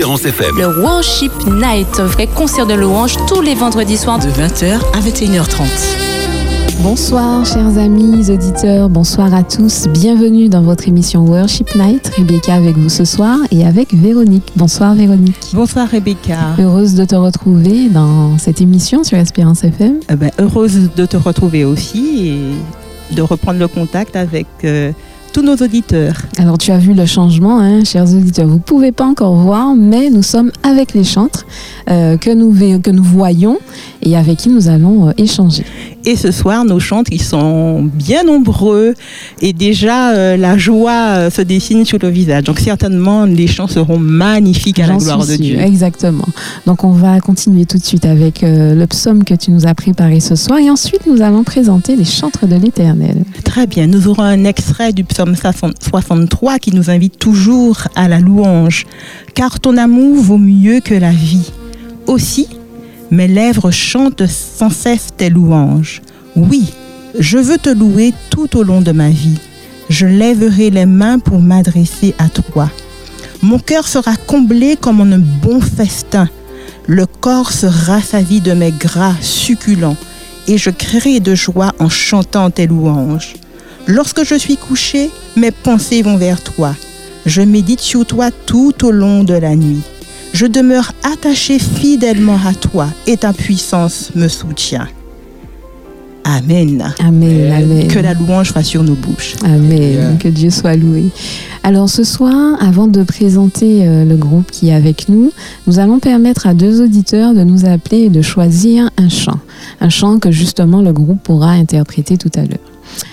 Espérance FM. Le Worship Night, vrai concert de louange tous les vendredis soirs de 20h à 21h30. Bonsoir chers amis auditeurs, bonsoir à tous. Bienvenue dans votre émission Worship Night. Rebecca avec vous ce soir et avec Véronique. Bonsoir Véronique. Bonsoir Rebecca. Heureuse de te retrouver dans cette émission sur Espérance FM. Eh ben, heureuse de te retrouver aussi et de reprendre le contact avec euh, tous nos auditeurs. Alors tu as vu le changement, hein, chers auditeurs. Vous ne pouvez pas encore voir, mais nous sommes avec les chantres euh, que, nous, voyons et avec qui nous allons euh, échanger. Et ce soir, nos chantres, ils sont bien nombreux et déjà euh, la joie euh, se dessine sur le visage. Donc certainement, les chants seront magnifiques à la gloire de Dieu. Exactement. Donc on va continuer tout de suite avec euh, le psaume que tu nous as préparé ce soir et ensuite nous allons présenter les chantres de l'Éternel. Très bien. Nous aurons un extrait du psaume 63 qui nous invite toujours à la louange. Car ton amour vaut mieux que la vie. Aussi, mes lèvres chantent sans cesse tes louanges. Oui, je veux te louer tout au long de ma vie. Je lèverai les mains pour m'adresser à toi. Mon cœur sera comblé comme en un bon festin. Le corps se rassavit de mes gras succulents et je crierai de joie en chantant tes louanges. Lorsque je suis couché, mes pensées vont vers toi. Je médite sur toi tout au long de la nuit. Je demeure attaché fidèlement à toi et ta puissance me soutient. Amen. Amen, amen. Que la louange soit sur nos bouches. Amen. Que Dieu soit loué. Alors ce soir, avant de présenter euh, le groupe qui est avec nous, nous allons permettre à deux auditeurs de nous appeler et de choisir un chant. Un chant que justement le groupe pourra interpréter tout à l'heure.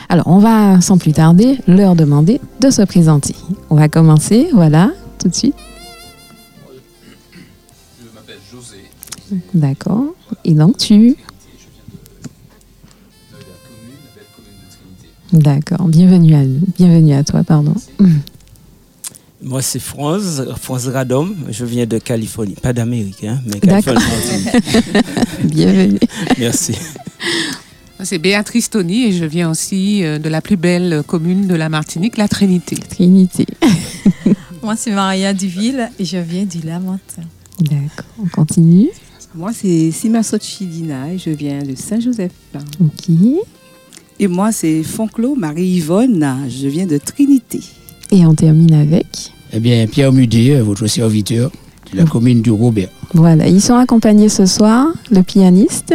Alors on va sans plus tarder leur demander de se présenter. On va commencer, voilà, tout de suite. D'accord. Et donc tu D'accord. Bienvenue à nous. Bienvenue à toi, pardon. Moi, c'est France, France Radom. Je viens de Californie. Pas d'Amérique, hein, mais Californie. Bienvenue. Merci. C'est Béatrice Tony et je viens aussi euh, de la plus belle commune de la Martinique, la Trinité. Trinité. Moi, c'est Maria Duville et je viens du Lamentin. D'accord. On continue. Moi, c'est Sima Sochidina et je viens de Saint-Joseph. Ok. Et moi, c'est Fonclo Marie-Yvonne. Je viens de Trinité. Et on termine avec Eh bien, Pierre Mudet, votre serviteur de la commune du Robert. Voilà, ils sont accompagnés ce soir, le pianiste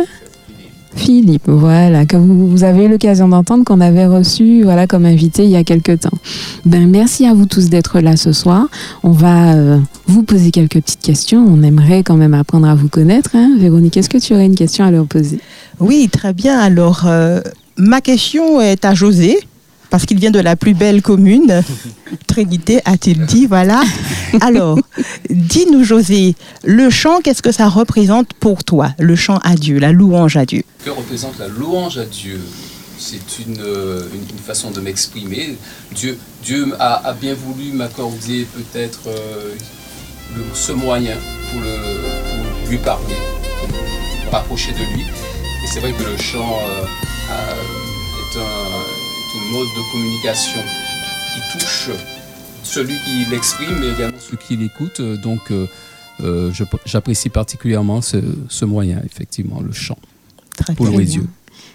Philippe, voilà, que vous, avez eu l'occasion d'entendre, qu'on avait reçu voilà, comme invité il y a quelques temps. Ben, merci à vous tous d'être là ce soir. On va euh, vous poser quelques petites questions. On aimerait quand même apprendre à vous connaître. Hein. Véronique, est-ce que tu aurais une question à leur poser? Oui, très bien. Alors, euh, ma question est à José parce qu'il vient de la plus belle commune, Trinité, a-t-il dit, voilà. Alors, dis-nous, José, le chant, qu'est-ce que ça représente pour toi, le chant à Dieu, la louange à Dieu? Que représente la louange à Dieu? C'est une, une, façon de m'exprimer. Dieu, Dieu a, a, bien voulu m'accorder peut-être euh, ce moyen pour, le, pour, lui parler, pour me rapprocher de lui. Et c'est vrai que le chant euh, un mode de communication qui touche celui qui l'exprime, mais également celui qui l'écoute. Donc, euh, euh, j'apprécie particulièrement ce, ce, moyen, effectivement, le chant, Très pour louer Dieu.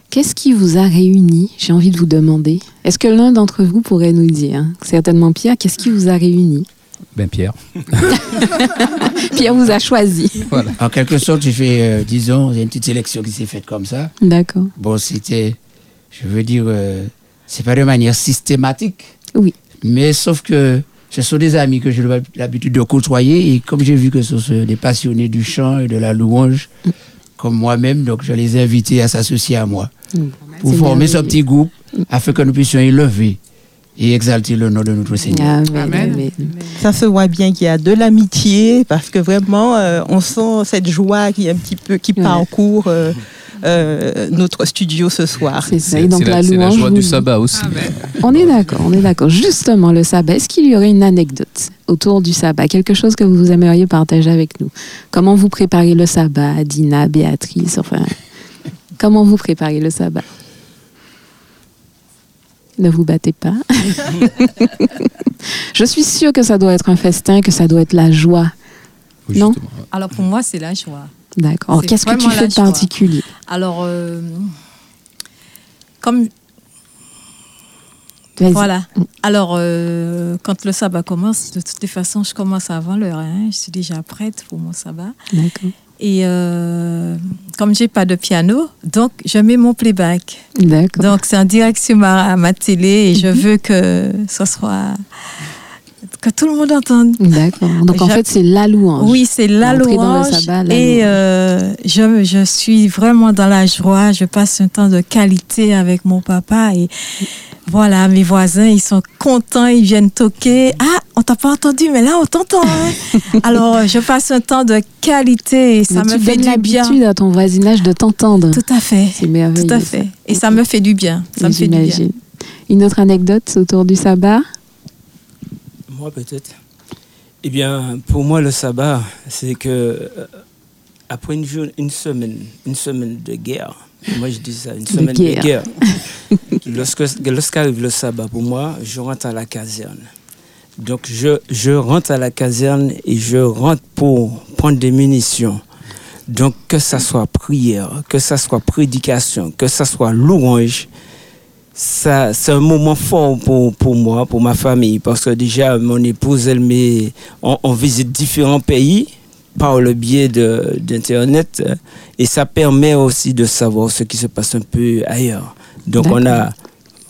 Qu'est-ce qui vous a réuni J'ai envie de vous demander? Est-ce que l'un d'entre vous pourrait nous dire? Certainement Pierre, qu'est-ce qui vous a réuni? Ben Pierre. Pierre vous a choisi. Voilà. En quelque sorte, j'ai fait, euh, disons, une petite sélection qui s'est faite comme ça. D'accord. Bon, c'était, je veux dire, euh, c'est pas de manière systématique. Oui. Mais sauf que ce sont des amis que j'ai l'habitude de côtoyer et comme j'ai vu que ce sont des passionnés du chant et de la louange, mm. comme moi-même, donc je les ai invités à s'associer à moi mm. pour former ce petit groupe afin que nous puissions élever et exalter le nom de notre Seigneur. Amen. Amen. Ça se voit bien qu'il y a de l'amitié parce que vraiment euh, on sent cette joie qui est un petit peu qui parcourt euh, euh, notre studio ce soir. C'est ça. Et donc la, la, la, joie du sabbat aussi. On est d'accord, on est d'accord. Justement, le sabbat, est-ce qu'il y aurait une anecdote autour du sabbat Quelque chose que vous aimeriez partager avec nous? Comment vous préparez le sabbat, Dina, Béatrice, enfin, comment vous préparez le sabbat? Ne vous battez pas. Je suis sûre que ça doit être un festin, que ça doit être la joie Non? Alors pour moi, c'est la joie. D'accord. Qu'est-ce que tu fais de particulier? Alors, euh, comme. Voilà. Alors, euh, quand le sabbat commence, de toutes les façons, je commence avant l'heure. hein. Je suis déjà prête pour mon sabbat. D'accord. Et euh, comme j'ai pas de piano, donc je mets mon playback. D'accord. Donc c'est en direct sur ma, ma télé et je veux que ce soit que tout le monde entende. D'accord. Donc en fait, c'est la louange. Oui, c'est la Entrer dans le louange. sabbat, la et louange. euh, je, je suis vraiment dans la joie. Je passe un temps de qualité avec mon papa. Et voilà, mes voisins, ils sont contents. Ils viennent toquer. Ah, on t'a pas entendu, mais là, on t'entend. hein. Alors, je passe un temps de qualité et ça Mais me tu fait du bien. l'habitude à ton voisinage de t'entendre. Tout à fait. C'est merveilleux. Tout à fait. Et ça me fait du bien. Ça me fait du bien. Une autre anecdote autour du sabbat? Moi, peut-être. Eh bien, pour moi, le sabbat, c'est que euh, après une, jour- une semaine, une semaine de guerre, moi je dis ça, une semaine de guerre. guerre, lorsque, lorsqu'arrive le sabbat, pour moi, je rentre à la caserne. Donc, je, je rentre à la caserne et je rentre pour prendre des munitions. Donc, que ça soit prière, que ça soit prédication, que ça soit louange, ça, c'est un moment fort pour, pour moi, pour ma famille, parce que déjà, mon épouse, elle met, on, on visite différents pays par le biais de, d'Internet, euh, et ça permet aussi de savoir ce qui se passe un peu ailleurs. Donc, on a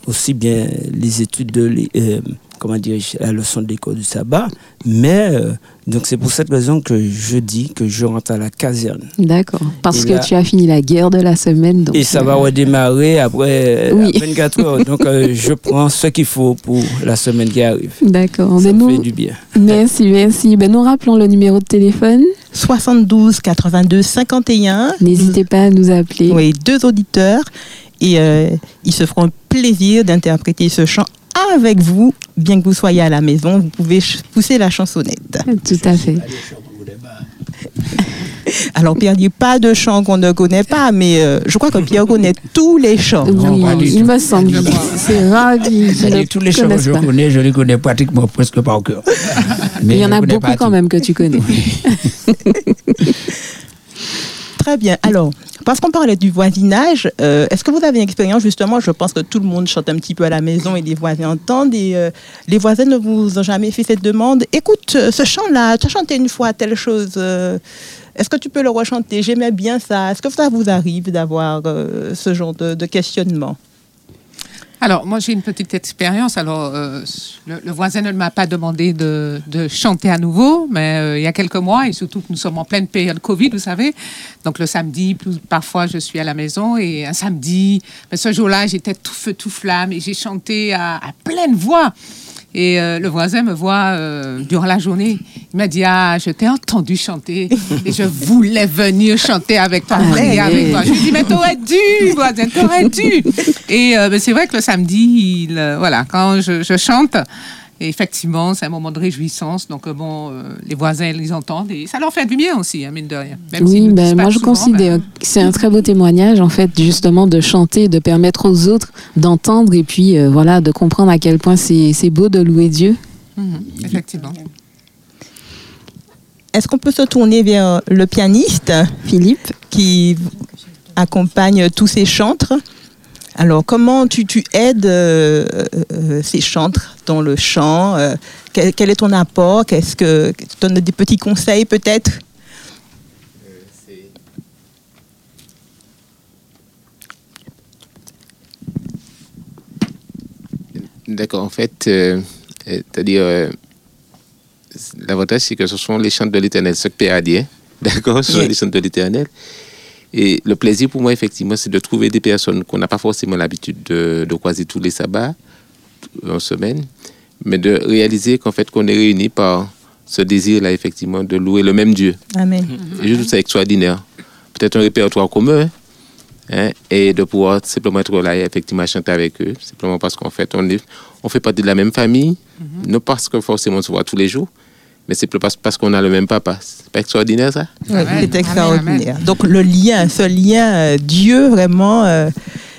aussi bien les études de, euh, comment dire, la leçon d'école du sabbat, mais euh, donc c'est pour cette raison que je dis que je rentre à la caserne. D'accord. Parce Et que là- tu as fini la guerre de la semaine. Donc, Et ça va euh, redémarrer après euh, Oui. 24 heures. Donc, euh, je prends ce qu'il faut pour la semaine qui arrive. D'accord. Ça Ben, me nous- fait du bien. Merci, merci. Ben, nous rappelons le numéro de téléphone. 72 82 51. N'hésitez pas à nous appeler. Oui, deux auditeurs. Et euh, ils se feront plaisir d'interpréter ce chant avec vous, bien que vous soyez à la maison. Vous pouvez pousser la chansonnette. Tout à fait. Alors, Pierre dit pas de chants qu'on ne connaît pas, mais euh, je crois que Pierre connaît tous les chants. Oui, pas du il tout. me semble. C'est rare C'est-à-dire, ne tous les chants que je pas. connais, je les connais pratiquement presque par cœur. Mais il y en a beaucoup quand tout. même que tu connais. Très bien. Alors, parce qu'on parlait du voisinage, euh, est-ce que vous avez une expérience justement Je pense que tout le monde chante un petit peu à la maison et les voisins entendent. Et euh, les voisins ne vous ont jamais fait cette demande Écoute, euh, ce chant-là, tu as chanté une fois telle chose. est-ce que tu peux le rechanter? J'aimais bien ça. Est-ce que ça vous arrive d'avoir ce genre de questionnement? Alors, moi, j'ai une petite expérience. Alors, euh, le, voisin ne m'a pas demandé de, de chanter à nouveau, mais euh, il y a quelques mois, et surtout que nous sommes en pleine période Covid, vous savez. Donc, le samedi, parfois, je suis à la maison, et un samedi, mais ce jour-là, j'étais tout feu, tout flamme, et j'ai chanté à, à pleine voix. Et euh, le voisin me voit euh, durant la journée. Il m'a dit Ah, je t'ai entendu chanter et je voulais venir chanter avec toi, prier avec toi. Je lui ai dit Mais t'aurais dû, voisin, t'aurais dû. Et euh, ben, c'est vrai que le samedi, il, voilà, quand je, je chante, effectivement, c'est un moment de réjouissance. Donc, euh, bon, euh, les voisins, ils entendent et ça leur fait du bien aussi, hein, mine de rien. Même Oui, ben, moi je souvent, considère ben, que c'est un très beau témoignage en fait justement de chanter, de permettre aux autres d'entendre et puis euh, voilà de comprendre à quel point c'est c'est beau de louer Dieu. mhm, effectivement. Est-ce qu'on peut se tourner vers le pianiste Philippe qui accompagne tous ces chantres? Alors, comment tu, tu aides euh, euh, ces chantres dans le chant euh, quel, quel est ton apport? Qu'est-ce que tu donnes des petits conseils peut-être? D'accord, en fait, c'est-à-dire, l'avantage, c'est que ce sont les chants de l'éternel, ce que d'accord, ce sont les chants de l'éternel. Et le plaisir pour moi, effectivement, c'est de trouver des personnes qu'on n'a pas forcément l'habitude de, de croiser tous les sabbats, en semaine, mais de réaliser qu'en fait, qu'on est réunis par ce désir-là, effectivement, de louer le même Dieu. Amen. Et je trouve ça extraordinaire. Peut-être un répertoire commun, hein, et de pouvoir simplement être là et effectivement chanter avec eux, simplement parce qu'en fait, on, est, on fait partie de la même famille, non parce que forcément on se voit tous les jours, mais c'est parce, parce qu'on a le même papa. C'est pas extraordinaire ça? Amen. c'est extraordinaire. Amen. Donc le lien, ce lien, euh, Dieu vraiment euh,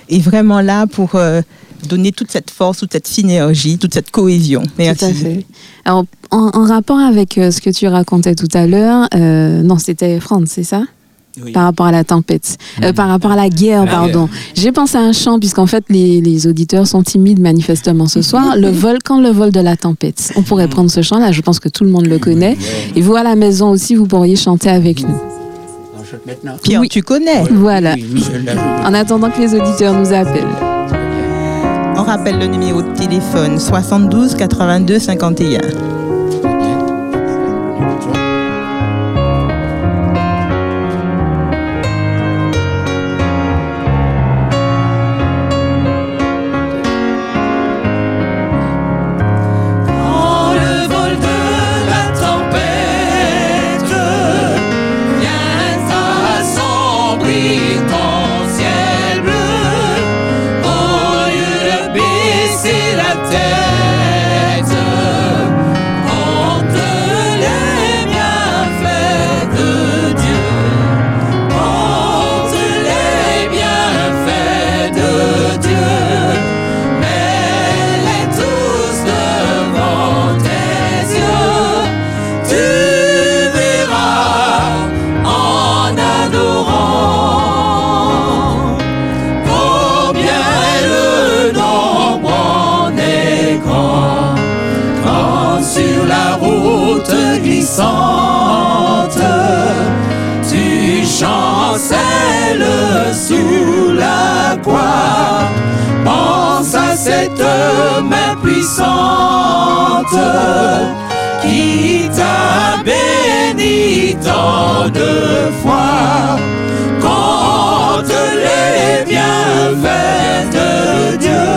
est vraiment là pour euh, donner toute cette force, toute cette synergie, toute cette cohésion. Tout à Merci. fait. Alors, en, en rapport avec euh, ce que tu racontais tout à l'heure, euh, non, c'était France, c'est ça? Par rapport à la tempête, Euh, par rapport à la guerre, La pardon. J'ai pensé à un chant, puisqu'en fait, les, les auditeurs sont timides manifestement ce soir. Le volcan, le vol de la tempête. On pourrait prendre ce chant-là, je pense que tout le monde le connaît. Et vous, à la maison aussi, vous pourriez chanter avec nous. maintenant. Pierre, tu connais. Voilà. Oui. En attendant que les auditeurs nous appellent. On rappelle le numéro de téléphone 72 82 51. De fois. Compte les bienfaits de Dieu,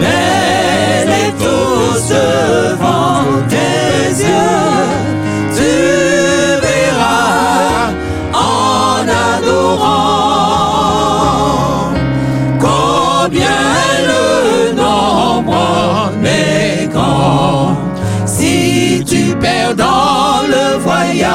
mets-les tous devant tes yeux. Tu verras en adorant combien le nombre est grand. Si tu perds dans le voyage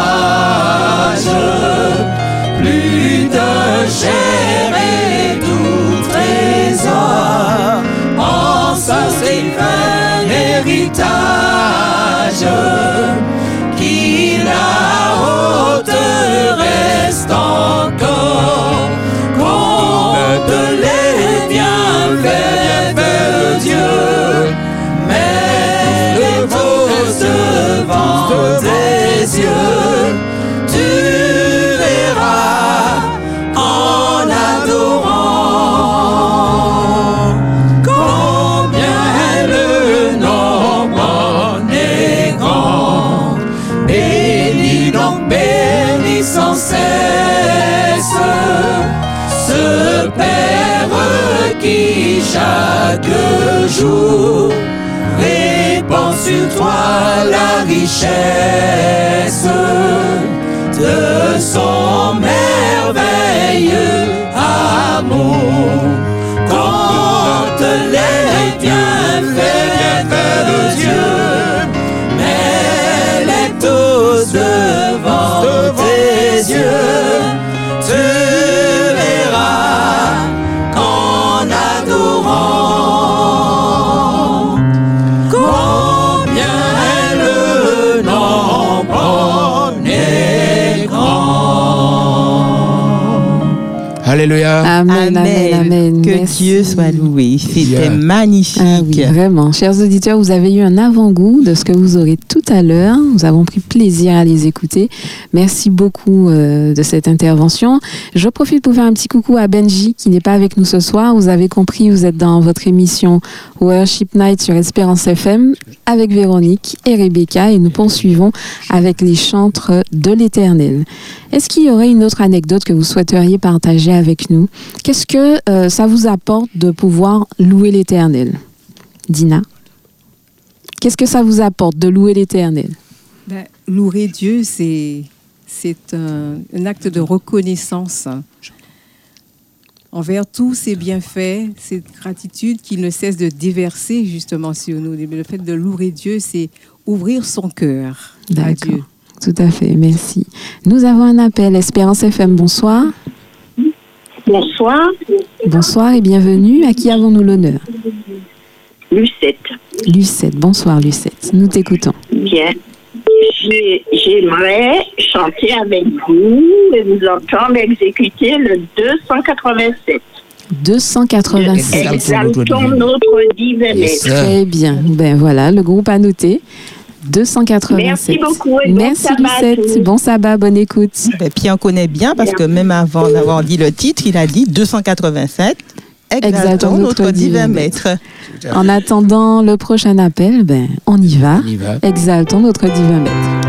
tes yeux. Tu verras en adorant combien le nombre est grand. Bénis donc, bénis sans cesse ce Père qui chaque jour toi la richesse de son merveilleux amour. Compte les bienfaits de Dieu, mets-les tous devant tes yeux. Alléluia. Amen, amen, amen. Que Merci. Dieu soit loué. C'était magnifique. Ah oui, vraiment. Chers auditeurs, vous avez eu un avant-goût de ce que vous aurez tout à l'heure. Nous avons pris plaisir à les écouter. Merci beaucoup euh, de cette intervention. Je profite pour faire un petit coucou à Benji qui n'est pas avec nous ce soir. Vous avez compris, vous êtes dans votre émission Worship Night sur Espérance FM avec Véronique et Rebecca et nous poursuivons avec les chantres de l'Éternel. Est-ce qu'il y aurait une autre anecdote que vous souhaiteriez partager avec nous Qu'est-ce que euh, ça vous apporte de pouvoir louer l'Éternel Dina? Qu'est-ce que ça vous apporte de louer l'Éternel? Ben, louer Dieu, c'est c'est un, un acte de reconnaissance envers tous ses bienfaits, cette gratitude qu'il ne cesse de déverser justement sur nous. Le fait de louer Dieu, c'est ouvrir son cœur à Dieu. D'accord. Tout à fait, merci. Nous avons un appel. Espérance FM, bonsoir. Bonsoir. Bonsoir et bienvenue. À qui avons-nous l'honneur? Lucette. Lucette, bonsoir Lucette. Nous t'écoutons. Bien. J'ai- J'aimerais chanter avec vous et vous entendre exécuter le 287. 287. Exaltons notre divin. Très bien. Ben voilà, le groupe a noté. 287. Merci beaucoup et bon Merci sabbat à Lucette. tous. Bon sabbat, bonne écoute. Ben, Pierre connaît bien parce que même avant d'avoir dit le titre, il a dit 287. Exaltons notre divin maître. En attendant le prochain appel, ben, on y va. On y va. Exaltons notre divin maître.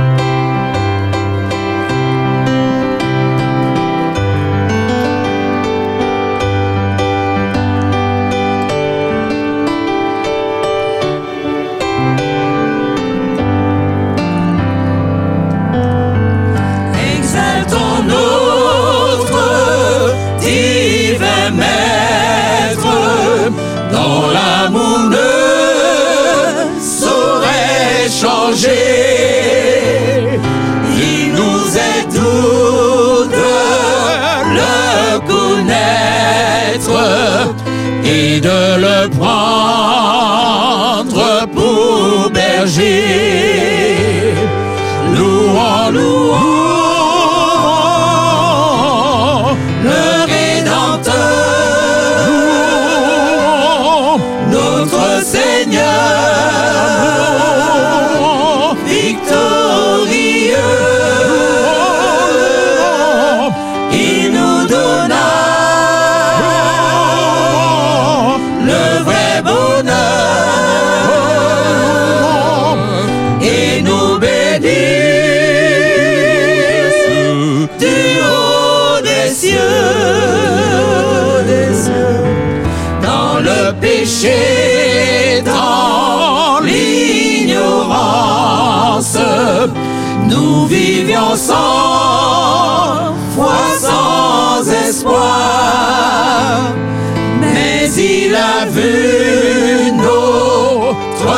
Il a vu notre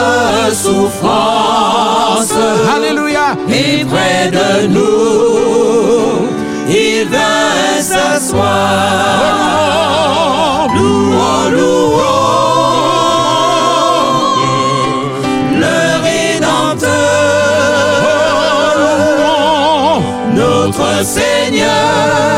souffrance. Alléluia. Et près de nous, il vint s'asseoir. Louons, louons le Rédempteur, notre Seigneur,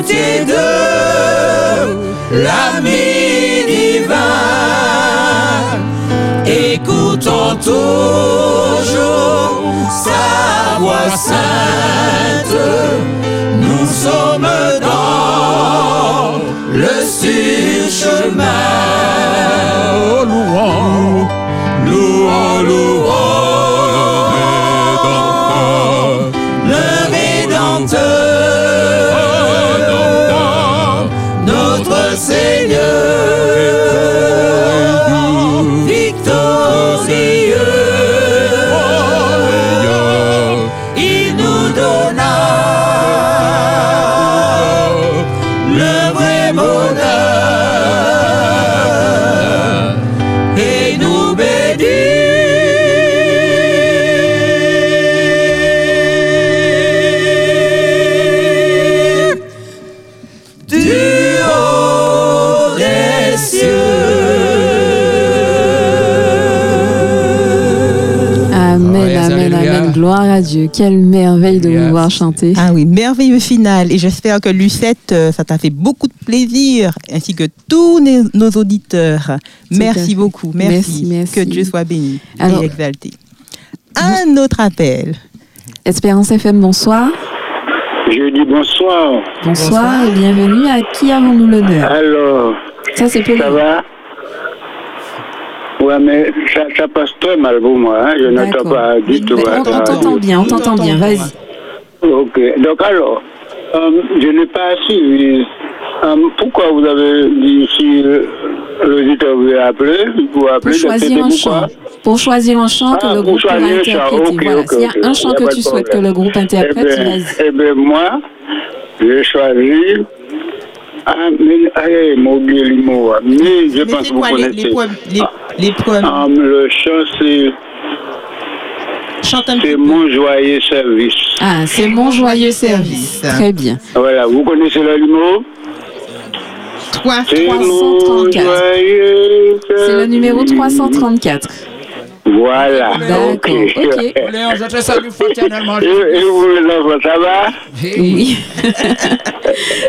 de l'ami divin. Écoutons toujours sa voix sainte. Nous sommes dans le sûr à Dieu. Quelle merveille de vous voir chanter. Ah oui, merveilleux final. Et j'espère que Lucette, euh, ça t'a fait beaucoup de plaisir, ainsi que tous nos, nos auditeurs. Merci beaucoup. Merci. Merci, merci. Que Dieu soit béni Alors- et exalté. Un autre appel. Espérance FM, bonsoir. Je dis bonsoir. Bonsoir, et bienvenue. À qui avons-nous l'honneur? Alors, Ça, c'est pour ça va? Ouais, mais ça, ça passe très mal pour moi. hein. Je n'entends pas du tout. On, on t'entend bien, on t'entend bien. Vas-y. Ok. Donc alors, euh, je n'ai pas suivi. Euh, pourquoi vous avez dit si l'auditeur veut appeler Vous Pour appeler choisir un chant. Pour choisir un chant que Ah, le pour groupe pourra interpréter. Ok, voilà. ok, S'il y a un chant a que tu souhaites que le groupe interprète, eh bien, vas-y. eh bien, moi, j'ai choisi. Ah, mais, ah, eh. Mais je pense que vous connaissez. les poèmes- les- les poèmes? Ah, le chant, c'est. C'est mon joyeux service. Ah, c'est mon joyeux service. Très bien. Voilà, vous connaissez le numéro C'est mon 334. joyeux C'est le numéro 334. Voilà. D'accord, ok. Léon, je te salue fraternellement. Et, et vous, les enfants, ça va? Oui.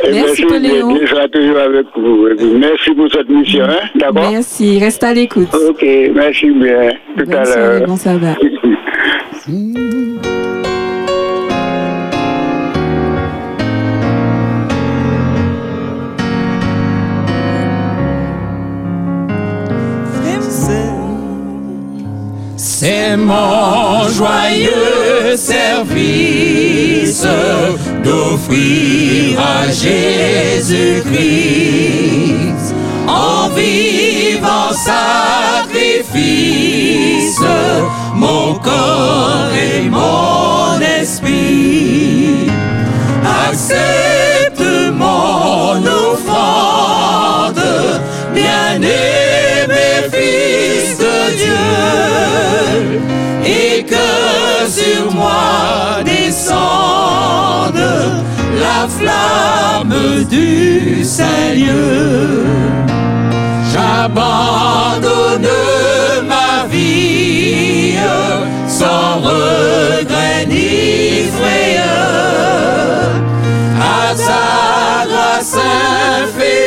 Eh Merci, vous Léon. Je serai toujours avec vous. Merci pour cette mission, hein, d'accord Merci, reste à l'écoute. Ok, merci bien. Tout à l'heure. bon sabbat. mon joyeux service d'offrir à Jésus-Christ en vivant sacrifice mon corps et mon esprit. Dieu, et que sur moi descende la flamme du Seigneur. J'abandonne ma vie sans regret ni frayeur à ta grâce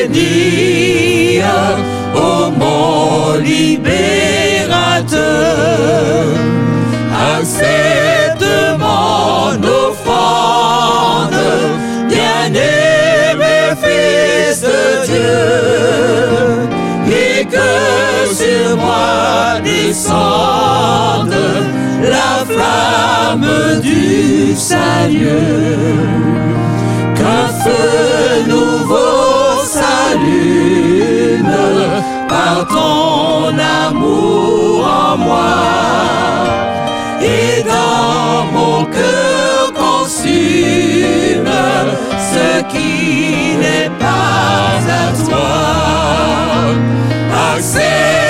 infinie, ô mon libérateur. La flamme du salut. Qu'un feu nouveau s'allume ton amour en moi et dans mon cœur consume ce qui n'est pas à toi. Accepte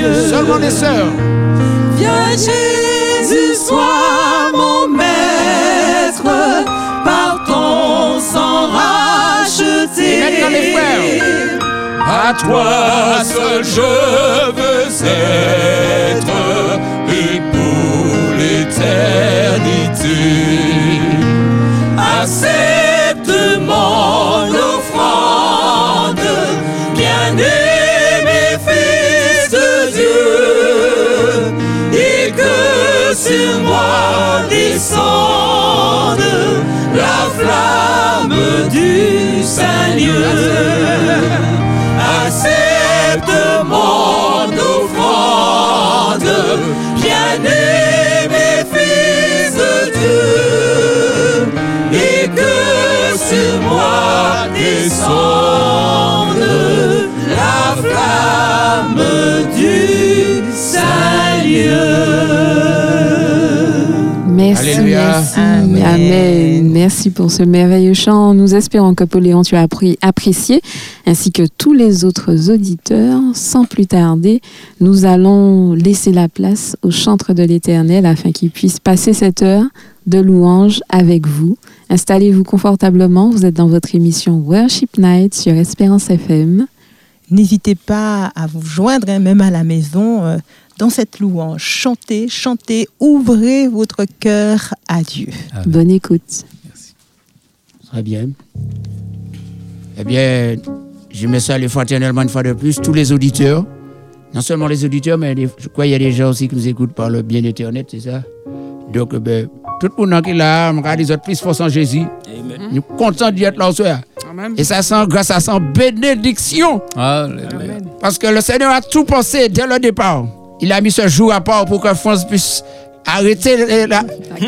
salut. Seulement les sœurs. Viens Jésus, sois mon maître, par ton sang racheté. Maintenant les frères. À toi seul je veux être, et pour l'éternité. Accepte mon offrande, bien-aimé Fils de Dieu, et que sur moi descende la flamme du Seigneur. Merci, Alléluia. merci. Amen. Merci pour ce merveilleux chant. Nous espérons que Pauléon, tu as appris- apprécié, ainsi que tous les autres auditeurs. Sans plus tarder, nous allons laisser la place au chantre de l'Éternel afin qu'il puisse passer cette heure de louange avec vous. Installez-vous confortablement. Vous êtes dans votre émission Worship Night sur Espérance FM. N'hésitez pas à vous joindre, hein, même à la maison, euh, dans cette louange. Chantez, chantez, ouvrez votre cœur à Dieu. Bonne écoute. Très bien. Eh bien, je me salue fraternellement une fois de plus tous les auditeurs. Non seulement les auditeurs, mais je crois qu'il y a des gens aussi qui nous écoutent par le bien Internet, c'est ça? Donc, eh ben, tout le monde qui est là, on regarde les autres plus force en Jésus. Nous sommes contents d'être là au soir. Et ça sent, grâce à ça, bénédiction. Parce que le Seigneur a tout pensé dès le départ. Il a mis ce jour à part pour que France puisse arrêter la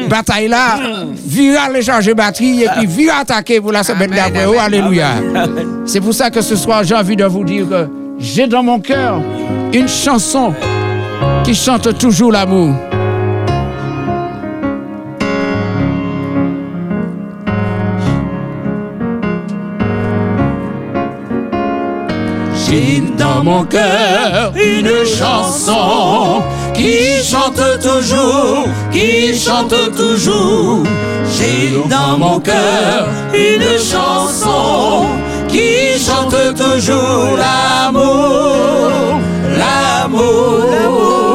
bataille là, virer les charges de batterie et puis virer attaquer pour la semaine d'après. Oh, alléluia. C'est pour ça que ce soir, j'ai envie de vous dire que j'ai dans mon cœur une chanson qui chante toujours l'amour. J'ai dans mon cœur une chanson qui chante toujours, qui chante toujours. J'ai dans mon cœur une chanson qui chante toujours l'amour, l'amour, l'amour,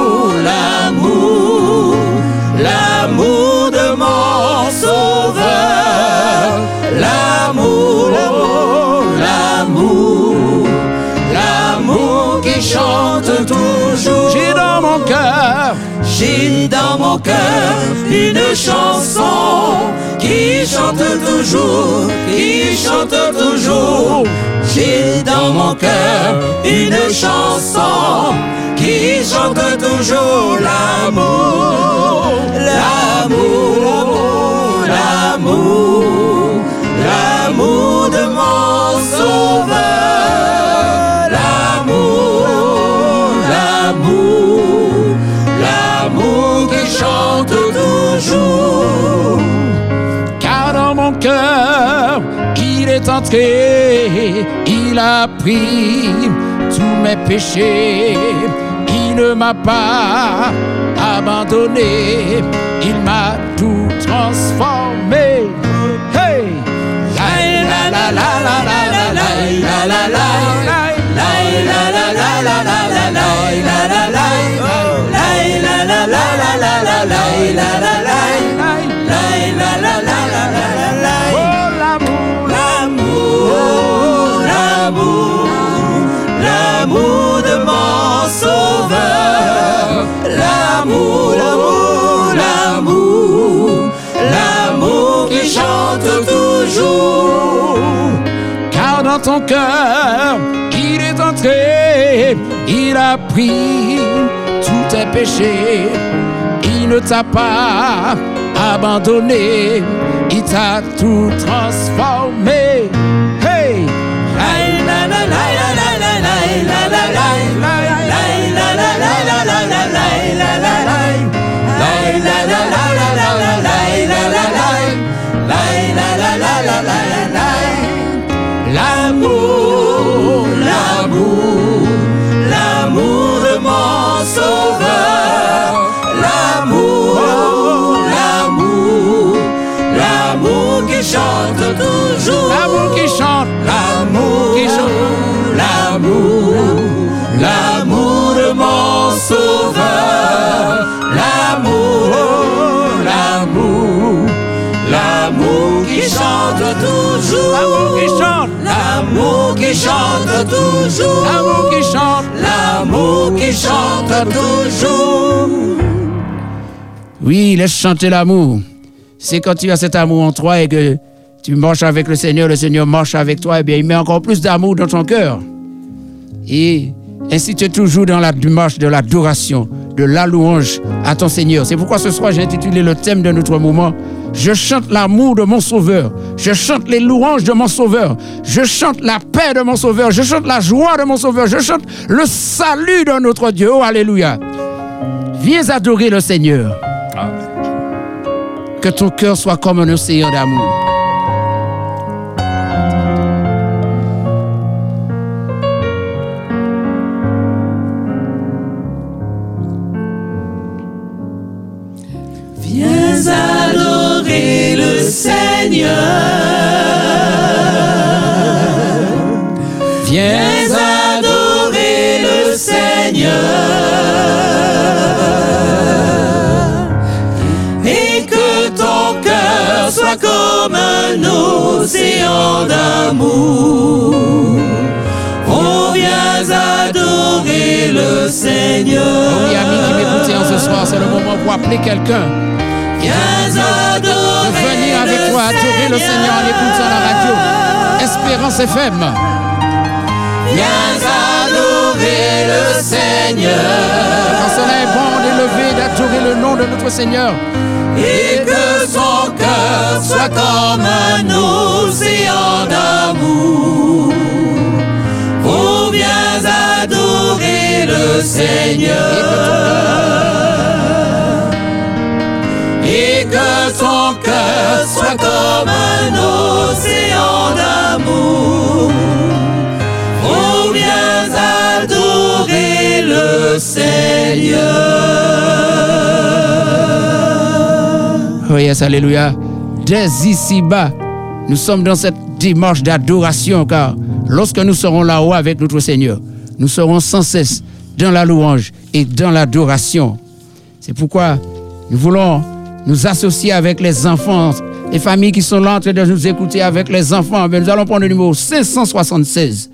dans mon cœur une chanson qui chante toujours, qui chante toujours. J'ai dans mon cœur une chanson qui chante toujours l'amour, l'amour, l'amour, l'amour de mon sauveur, est entré, il a pris tous mes péchés, il ne m'a pas abandonné, il m'a tout transformé. Dans ton cœur, il est entré, il a pris tous tes péchés, il ne t'a pas abandonné, il t'a tout transformé. Hey! L'amour, l'amour de mon sauveur, l'amour, l'amour, l'amour qui chante toujours, l'amour qui chante, l'amour qui chante toujours, l'amour qui chante, l'amour qui chante toujours. Oui, laisse chanter l'amour. C'est quand tu as cet amour en toi et que tu marches avec le Seigneur, le Seigneur marche avec toi, et bien il met encore plus d'amour dans ton cœur. Et ainsi tu es toujours dans la démarche de l'adoration, de la louange à ton Seigneur. C'est pourquoi ce soir j'ai intitulé le thème de notre moment Je chante l'amour de mon Sauveur. Je chante les louanges de mon Sauveur. Je chante la paix de mon Sauveur. Je chante la joie de mon Sauveur. Je chante le salut de notre Dieu. Oh, Alléluia. Viens adorer le Seigneur. Que ton cœur soit comme un océan d'amour. Seigneur. Viens adorer le Seigneur. Et que ton cœur soit comme un océan d'amour. Oh, viens adorer le Seigneur. Oui, amis qui m'écoutez en ce soir, c'est le moment pour appeler quelqu'un. Toi adorer le Seigneur en écoutant la radio. Espérance FM. Viens adorer le Seigneur. Quand cela est bon d'élever, d'adorer le nom de notre Seigneur. Et que son cœur soit comme un océan d'amour. Oh, viens adorer le Seigneur. Et que ton cœur soit comme un océan d'amour. Oh, viens adorer le Seigneur. Oh yes, alléluia. Dès ici-bas, nous sommes dans cette démarche d'adoration car lorsque nous serons là-haut avec notre Seigneur, nous serons sans cesse dans la louange et dans l'adoration. C'est pourquoi nous voulons nous associer avec les enfants, les familles qui sont là en train de nous écouter avec les enfants. Nous allons prendre le numéro 576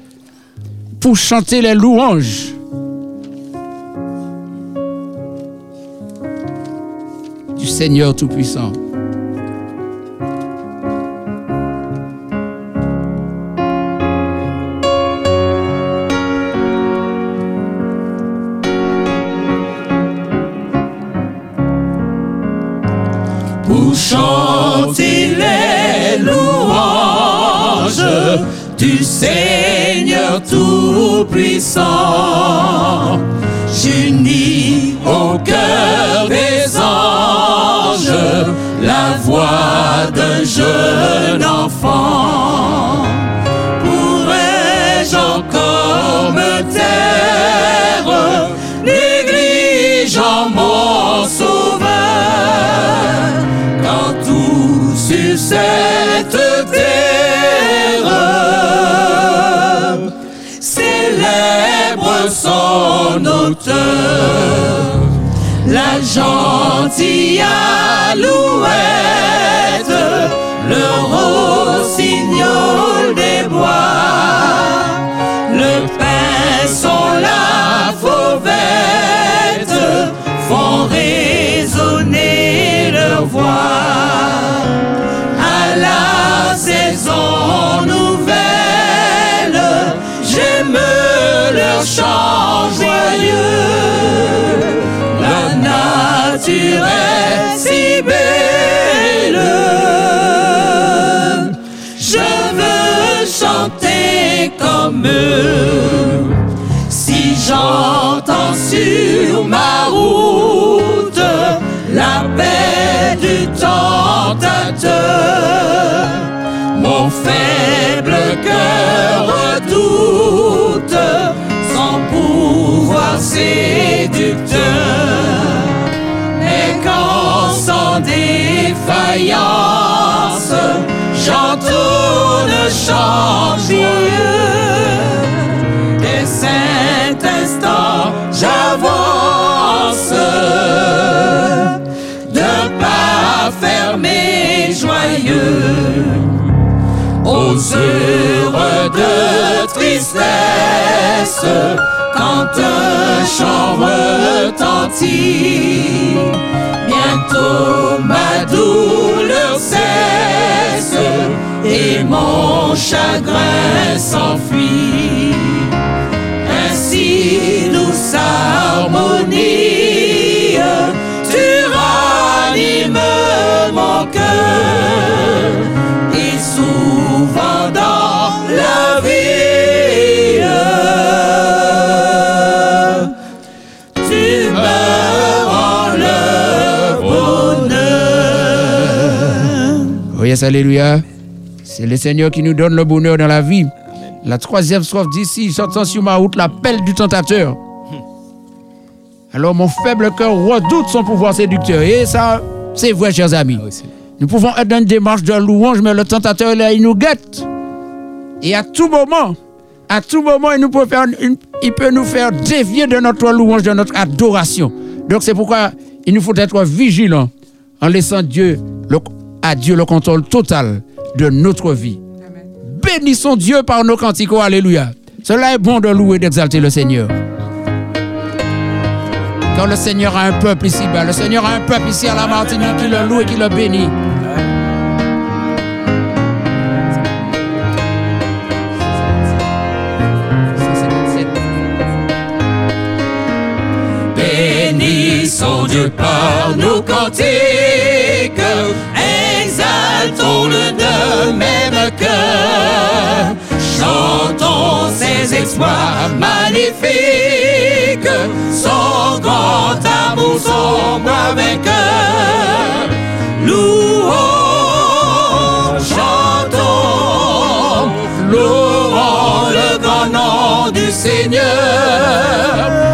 pour chanter les louanges. du Seigneur Tout-Puissant. Tout-Puissant. La gentille alouette, le rossignol des bois, le pinson, la fauvette font résonner leur voix. À la saison nouvelle, j'aime leur chant nature est si belle. Je veux chanter comme eux. Si j'entends sur ma route la paix du tentateur, mon faible cœur redoute son pouvoir séducteur. Défaillance, j'entourne chant joyeux, des saints instants, j'avance d'un pas fermé joyeux aux heures de tristesse quand un chant retentit. Bientôt ma douleur cesse et mon chagrin s'enfuit. Ainsi Alléluia. C'est le Seigneur qui nous donne le bonheur dans la vie. La troisième strophe d'ici, sortant sur ma route l'appel du tentateur. Alors mon faible cœur redoute son pouvoir séducteur. Et ça, c'est vrai, chers amis. Nous pouvons être dans une démarche de louange, mais le tentateur, là, il nous guette. Et à tout moment, à tout moment, il, nous peut, faire une- il peut nous faire dévier de notre louange, de notre adoration. Donc c'est pourquoi il nous faut être vigilants en laissant Dieu, le- à Dieu le contrôle total de notre vie. Bénissons Dieu par nos cantiques. Alléluia. Cela est bon de louer et d'exalter le Seigneur. Quand le Seigneur a un peuple ici-bas, le Seigneur a un peuple ici à la Martinique qui le loue et qui le bénit. Bénissons Dieu par nos cantiques, même cœur, chantons ses exploits magnifiques, son grand amour, son bras vainqueur. Louons, chantons, louons le grand nom du Seigneur.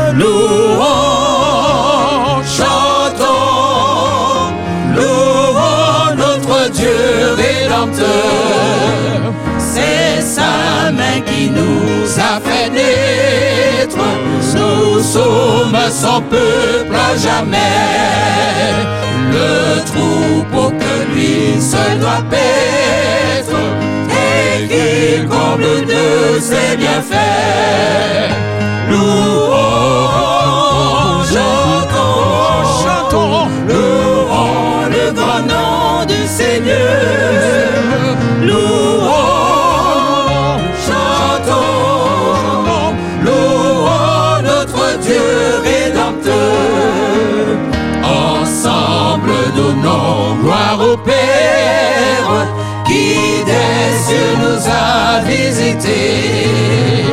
C'est sa main qui nous a fait naître. Nous sommes son peuple à jamais. Le troupeau que lui seul doit paître et qui comble de ses bienfaits. A visités.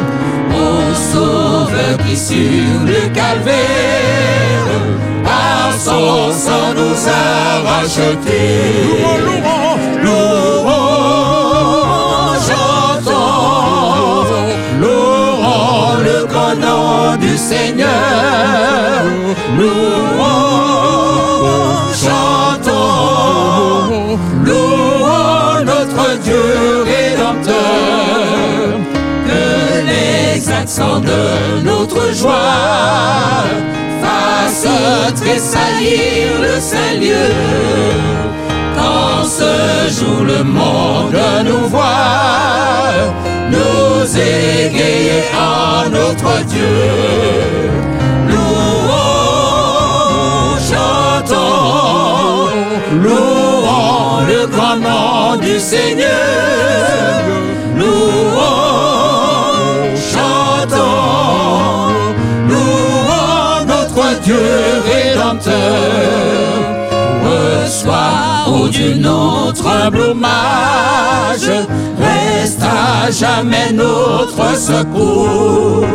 Au Sauveur qui sur le calvaire, par son sang nous a rachetés. Louons, louons, chantons, louons le grand nom du Seigneur. Accents de notre joie fassent tressaillir le Saint-Lieu. Quand ce jour le monde nous voit, nous égayer en notre Dieu. Louons, chantons, louons le grand nom du Seigneur. Ô Dieu, notre humble hommage, reste à jamais notre secours.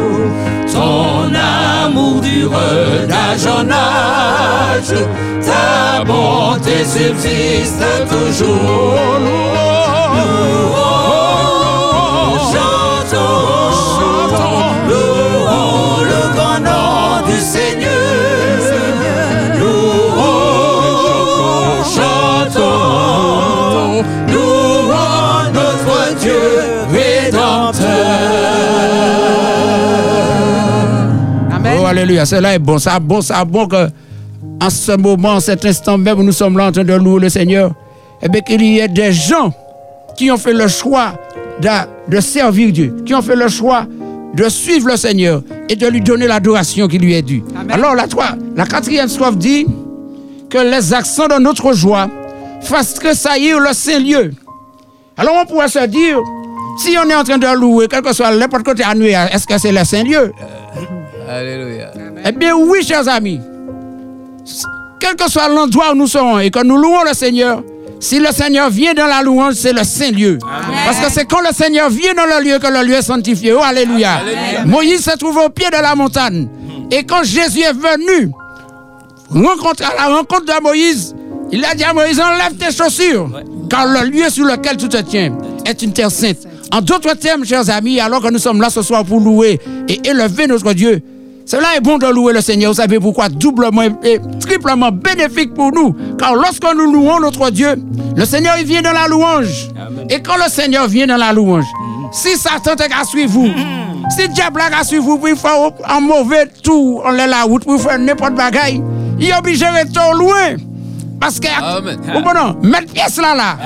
Ton amour dure d'âge en âge, ta bonté subsiste toujours. Alléluia. Cela est bon. Ça bon, ça bon que en ce moment, en cet instant même où nous sommes là en train de louer le Seigneur, eh bien, qu'il y ait des gens qui ont fait le choix de, de servir Dieu, qui ont fait le choix de suivre le Seigneur et de lui donner l'adoration qui lui est due. Alors, la, trois, la quatrième strophe dit que les accents de notre joie fassent tressaillir le Saint-Lieu. Alors, on pourrait se dire, si on est en train de louer, quel que soit n'importe côté nuit, est-ce que c'est le Saint-Lieu? Alléluia. eh bien oui, chers amis. Quel que soit l'endroit où nous serons et que nous louons le Seigneur, si le Seigneur vient dans la louange, c'est le Saint-Lieu. Parce que c'est quand le Seigneur vient dans le lieu que le lieu est sanctifié. Oh, alléluia. Moïse se trouve au pied de la montagne. Et quand Jésus est venu rencontre, à la rencontre de Moïse, Il a dit à Moïse, enlève tes chaussures, car le lieu sur lequel tu te tiens est une terre sainte. En d'autres termes, chers amis, alors que nous sommes là ce soir pour louer et élever notre Dieu, cela est bon de louer le Seigneur. Vous savez pourquoi? Doublement et triplement bénéfique pour nous. Car lorsque nous louons notre Dieu, le Seigneur il vient dans la louange. Et quand le Seigneur vient dans la louange, si Satan est à suivre vous, si diable est à suivre vous, pour faire un mauvais tour, on la route, pour faire n'importe bagaille, il est obligé de rester loin. Parce que, ou bon non, mettre pièce là, là.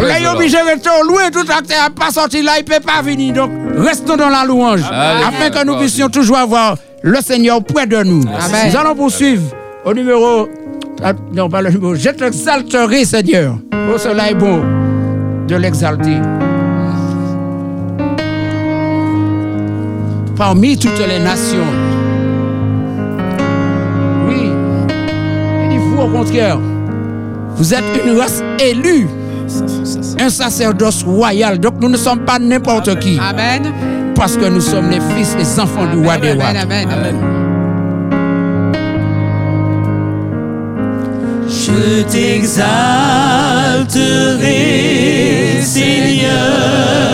Il est obligé de rester au loin, tout acteur n'a pas sorti là, il peut pas venir. Donc, restons dans la louange, afin que nous puissions toujours avoir le Seigneur près de nous. Amen. Nous allons poursuivre au numéro. ah, Non, pas le numéro. Je t'exalterai, Seigneur. Oh, cela est bon de l'exalter. Parmi toutes les nations. Au contraire, vous êtes une race élue, un sacerdoce royal. Donc nous ne sommes pas n'importe qui. Amen. Parce que nous sommes les fils et enfants du roi des rois. Amen. Amen. Je t'exalterai, Seigneur,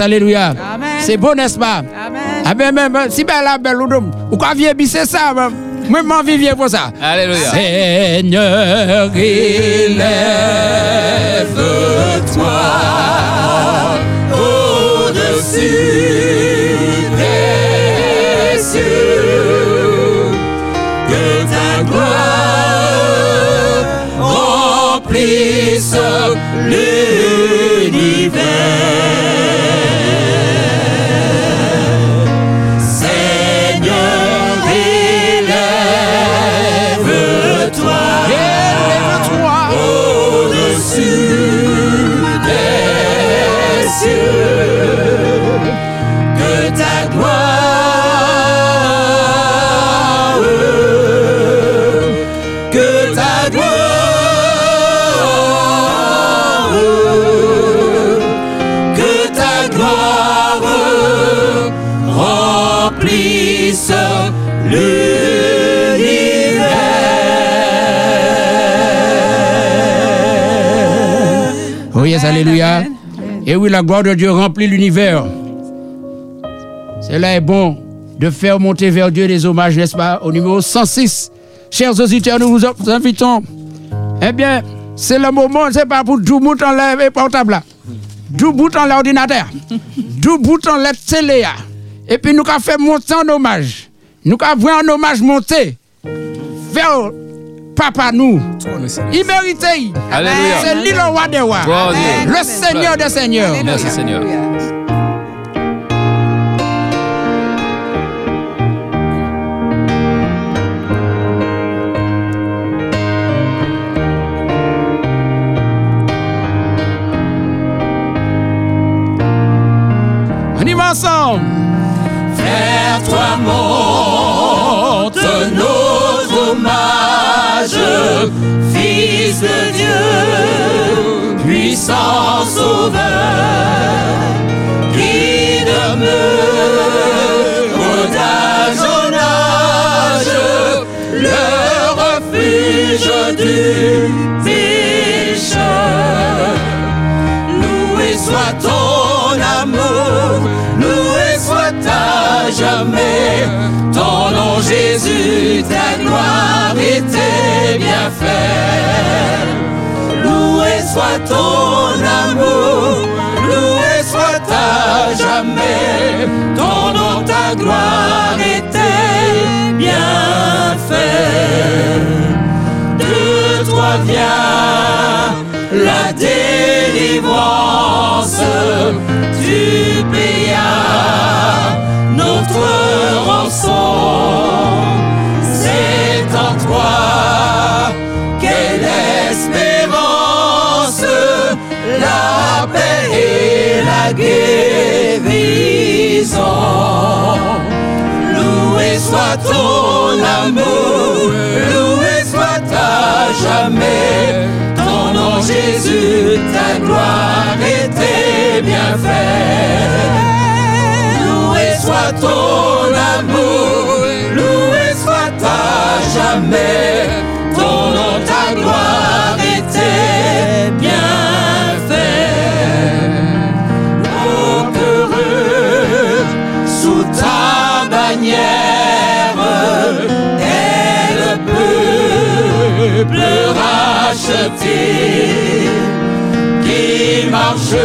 alléluia. C'est beau, n'est-ce pas? Ah ben, même, si ben la belle ou quoi vient c'est ça, ben, moi, m'en vivien pour ça. Alléluia. Seigneur, élève-toi au-dessus des cieux, que ta gloire remplisse l'univers. Alléluia. Et oui, la gloire de Dieu remplit l'univers. Cela est bon de faire monter vers Dieu des hommages, n'est-ce pas, au numéro 106. Chers auditeurs, nous vous invitons. Eh bien, c'est le moment, c'est pas pour tout bout en l'air et portable là. Tout bout en l'ordinateur. Tout bout en la télé. Et puis nous avons fait monter en hommage. Nous avons vu un hommage monter vers papa nous. Il mérite. Alléluia. C'est lui le roi des rois. Le Seigneur des seigneurs. Merci Seigneur. On y va ensemble. Vers toi monte Fils de Dieu, puissant sauveur, qui demeure d'âge en âge, le refuge du pécheur. Loué soit ton amour, loué soit à jamais ton nom Jésus, ta gloire et tes bienfaits. Loué soit ton amour, loué soit à jamais ton nom, ta gloire et tes bienfaits. De toi vient la délivrance, loué soit à jamais. Ton nom Jésus, ta gloire et tes bienfaits. Loué soit ton amour, loué soit à jamais qui marche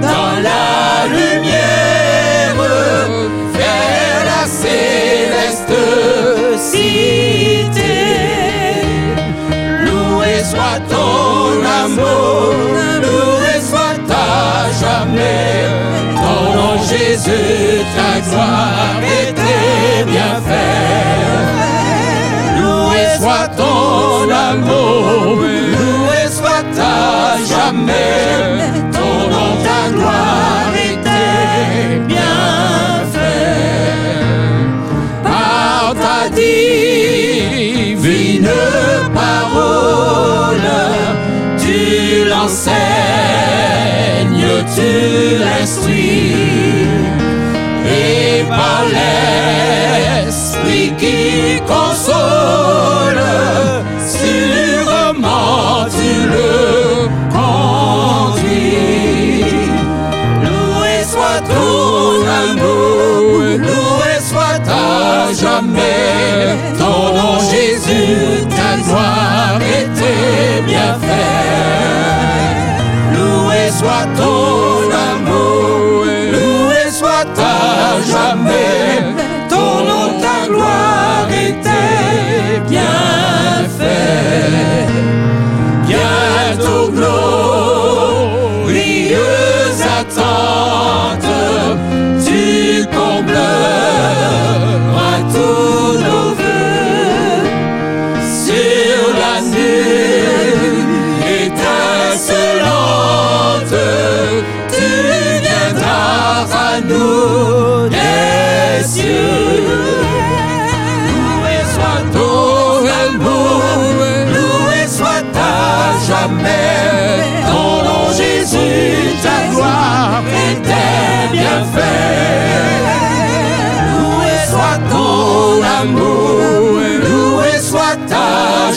dans la lumière vers la céleste cité. Loué soit ton amour, loué soit à jamais ton nom Jésus, ta gloire et tes bienfaits. Soit ton amour, loué soit à jamais ton nom, ta gloire et tes bienfaits. Par ta divine parole, tu l'enseignes, tu l'instruis, et par l'esprit qui console, jamais ton nom Jésus, ta gloire et tes bienfaits. Loué soit ton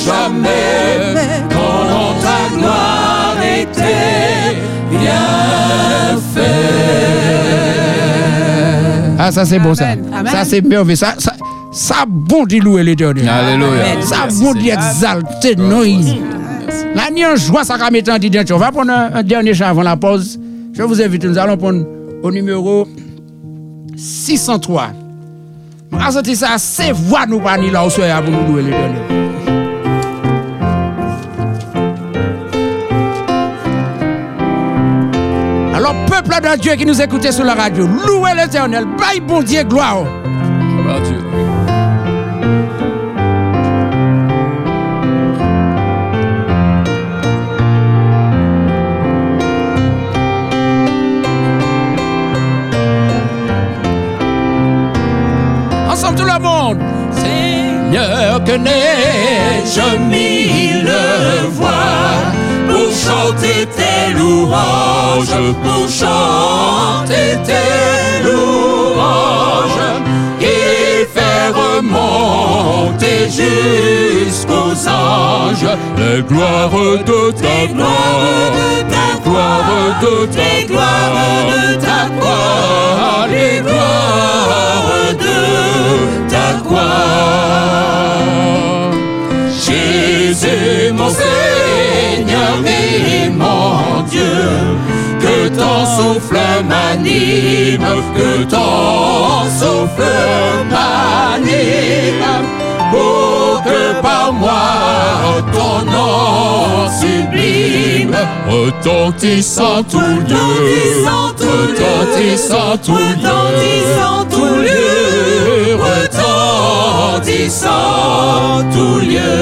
jamais nom, ta gloire et tes bienfaits. Ah, ça c'est bon ça. Amen. Ça c'est merveilleux. Ça, ça, ça bon d'y louer l'éternel. Alléluia. Ça Merci, bon d'y Seigneur. exalter. Il- La nuit en joie, ça va mettre en On va prendre un, un dernier chant avant la pause. Je vous invite, nous allons prendre au numéro 603. Rassentez ça, c'est voix nous pas ni là au soir pour nous louer l'éternel. Peuple de Dieu qui nous écoutait sur la radio, louez l'éternel, bye bon Dieu, gloire. Dieu. Ensemble tout le monde. Seigneur, que n'ai-je mille voix pour chanter tes louanges, pour chanter tes louanges et faire monter jusqu'aux anges les gloires de ta gloire, les gloires de ta gloire, de ta gloire, les gloires de ta gloire. Jésus, mon Seigneur et mon Dieu, que ton souffle m'anime, que ton souffle m'anime, pour que par moi retentissant tout lieu, retentissant tout lieu, retentissant tout lieu.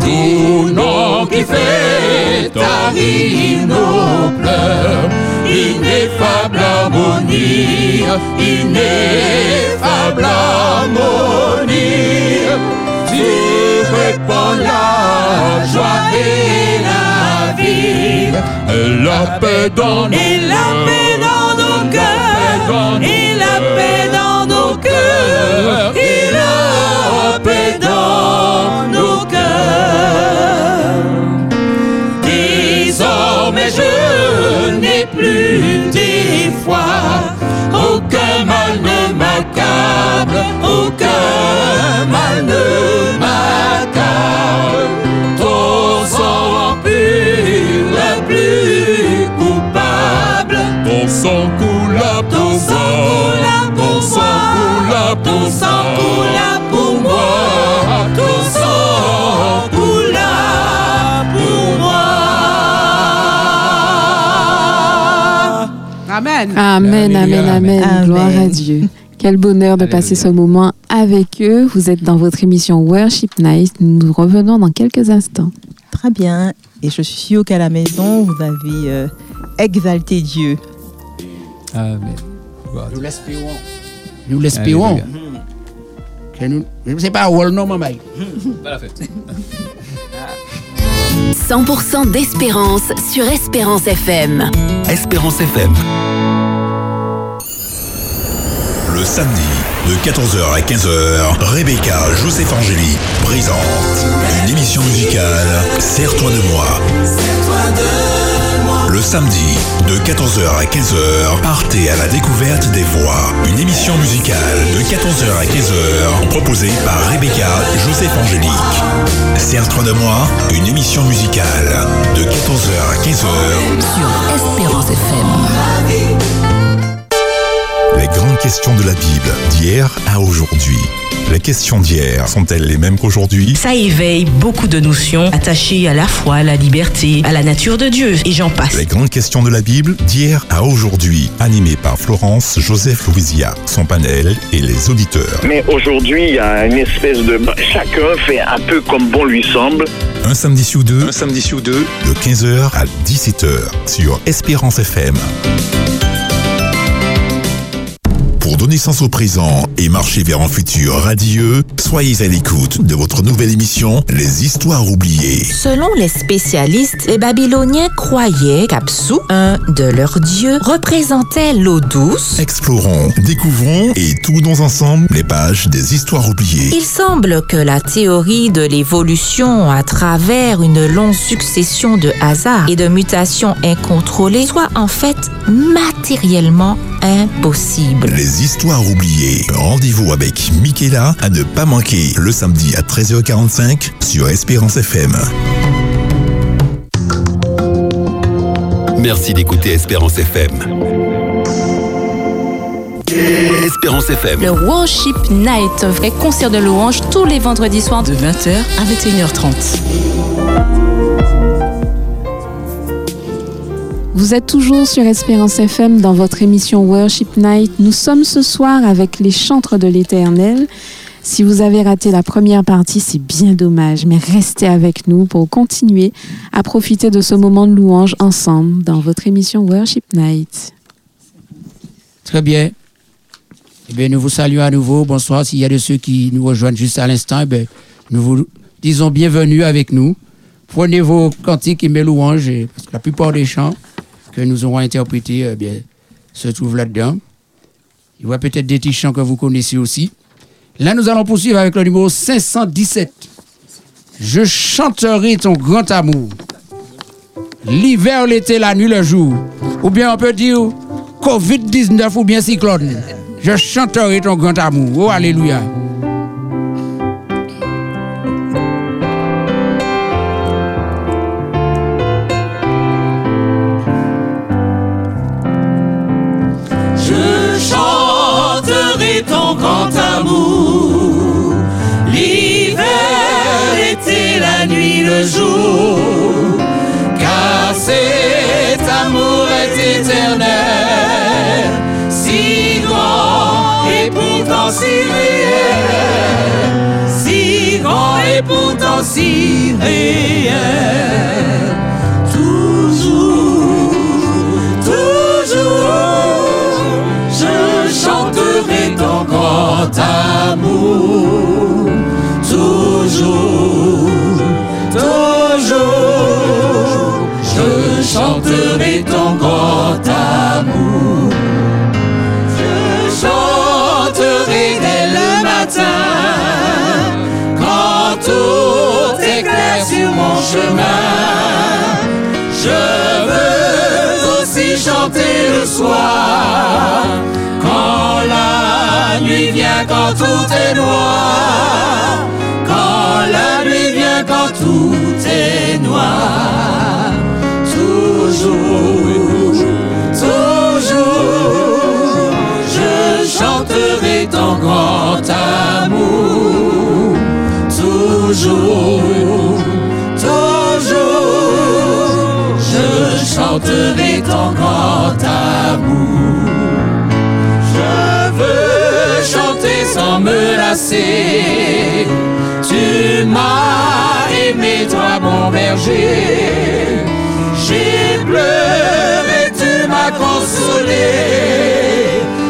Tout nom qui fait tarir nos pleurs, ineffable harmonie, ineffable harmonie. Tu répands la joie et la vie, et la paix dans nos cœurs, Je n'ai plus d'effroi, aucun mal ne m'accable, aucun mal ne m'accable. Ton sang pur, le plus coupable, ton sang coule ton sang moi, coule pour ton sang moi, coule ton sang coule pour moi, ton sang Amen. Amen, amen, amen, Amen. Gloire à Dieu. Quel bonheur de passer ce moment avec eux. Vous êtes dans votre émission Worship Night. Nous revenons dans quelques instants. Très bien. Et je suis sûre qu'à la maison, vous avez euh, exalté Dieu. Amen. Nous l'espérons. Nous l'espérons. Nous, je ne sais pas où non, maman. Pas la fête. 100% d'espérance sur Espérance FM. Espérance FM. Le samedi, de 14h à 15h, Rebecca Joseph Angéli présente une émission musicale Serre-toi de moi. Le samedi, de 14h à 15h, partez à la découverte des voix. Une émission musicale de 14h à 15h, proposée par Rebecca Joseph Angélique. Serre-toi de moi, une émission musicale de 14h à 15h Sur Espérance FM. Les grandes questions de la Bible, d'hier à aujourd'hui. Les questions d'hier sont-elles les mêmes qu'aujourd'hui? Ça éveille beaucoup de notions attachées à la foi, à la liberté, à la nature de Dieu, et j'en passe. Les grandes questions de la Bible, d'hier à aujourd'hui, animées par Florence Joseph Louisia. Son panel et les auditeurs. Mais aujourd'hui, il y a une espèce de... Chacun fait un peu comme bon lui semble. Un samedi sur deux, un samedi sur deux, de 15h à 17h sur Espérance FM. Donner sens au présent et marcher vers un futur radieux, soyez à l'écoute de votre nouvelle émission Les Histoires oubliées. Selon les spécialistes, les Babyloniens croyaient qu'Apsu, un de leurs dieux, représentait l'eau douce. Explorons, découvrons et tournons ensemble les pages des histoires oubliées. Il semble que la théorie de l'évolution à travers une longue succession de hasards et de mutations incontrôlées soit en fait matériellement impossible. Les histoires oubliées. Rendez-vous avec Michaela à ne pas manquer le samedi à 13h45 sur Espérance FM. Merci d'écouter Espérance FM. Espérance FM. Le Worship Night, un vrai concert de louanges tous les vendredis soirs De 20h à 21h30. Vous êtes toujours sur Espérance FM dans votre émission Worship Night. Nous sommes ce soir avec les chantres de l'Éternel. Si vous avez raté la première partie, c'est bien dommage, mais restez avec nous pour continuer à profiter de ce moment de louange ensemble dans votre émission Worship Night. Très bien. Eh bien, nous vous saluons à nouveau. Bonsoir. S'il y a de ceux qui nous rejoignent juste à l'instant, eh bien, nous vous disons bienvenue avec nous. Prenez vos cantiques et mes louanges, parce que la plupart des chants que nous aurons interprétés eh bien, se trouvent là-dedans. Il y aura peut-être des petits chants que vous connaissez aussi. Là, nous allons poursuivre avec le numéro 517. Je chanterai ton grand amour. L'hiver, l'été, la nuit, le jour. Ou bien on peut dire Covid-19 ou bien cyclone. Je chanterai ton grand amour. Oh, Alléluia. Car cet amour est éternel, si grand et pourtant si réel, si grand et pourtant si réel. Toujours, toujours, je chanterai ton grand amour. Toujours, je chanterai ton grand amour. Je chanterai dès le matin, quand tout est clair sur mon chemin. Je veux aussi chanter le soir, quand la nuit vient, quand tout est noir, quand la nuit tout est noir. Toujours, toujours, je chanterai ton grand amour. Toujours, toujours, je chanterai ton grand amour. Je veux chanter sans me lasser. Tu m'as toi mon berger. J'ai pleuré, tu m'as consolé.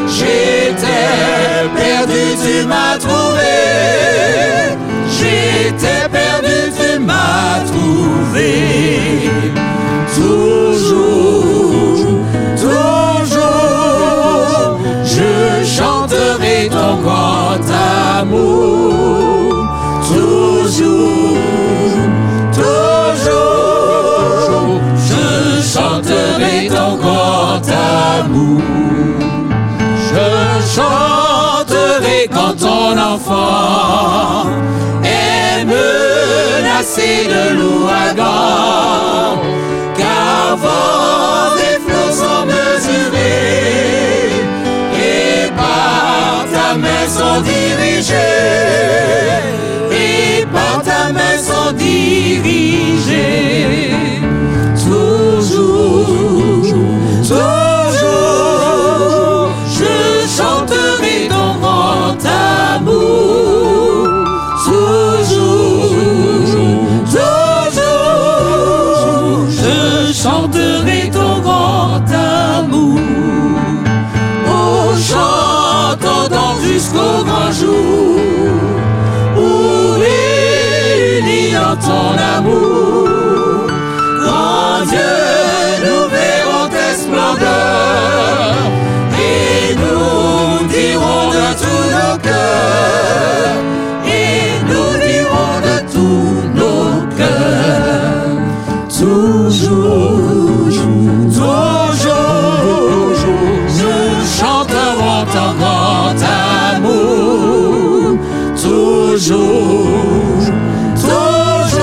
J'étais perdu, tu m'as trouvé. J'étais perdu, tu m'as trouvé. Toujours, toujours, je chanterai ton grand amour. Toujours, chanterai quand ton enfant est menacé de l'ouragan, car et flots sont mesurés, et par ta main sont dirigés, et par ta main sont dirigés. Toujours, toujours, toujours, toujours,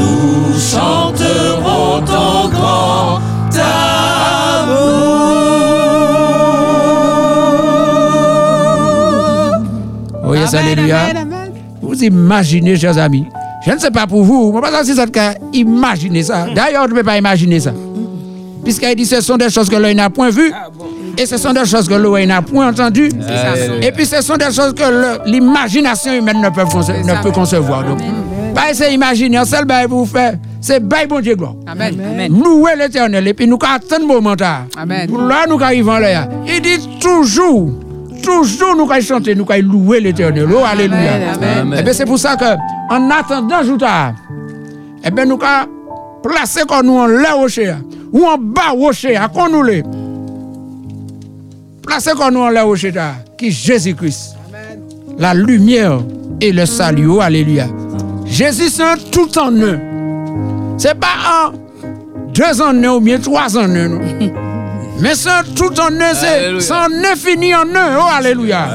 nous chanterons ton grand amour. Oh yes, Alléluia. Vous imaginez, chers amis, Je ne sais pas pour vous, mais pas si ça cas imaginer ça. D'ailleurs, je ne peux pas imaginer ça. Puisqu'il dit ce sont des choses que l'œil n'a point vues. Et ce sont des choses que l'oreille n'a point entendues. Et puis ce sont des choses que l'imagination humaine ne peut, conce- ne peut concevoir. Donc, pas essayer d'imaginer, seul bail pour vous faire, c'est bail bon Dieu gloire. Amen. Louer l'éternel. Et puis nous attendons le moment. là. Amen. Là, nous arrivons là. Il dit toujours, toujours nous allons chanter, nous allons louer l'éternel. Oh, alléluia. Amen. Et bien c'est pour ça que, en attendant Jouta, eh bien nous allons placer comme nous en l'air rocher, ou en bas rocher, à qu'on nous Placer comme nous en l'air là, qui est Jésus-Christ. La lumière et le salut. Oh, alléluia. Jésus, c'est un tout en un. C'est pas un, deux en un ou bien trois en un. non. Mais c'est un tout en un, c'est c'est un infini en un. Oh, alléluia.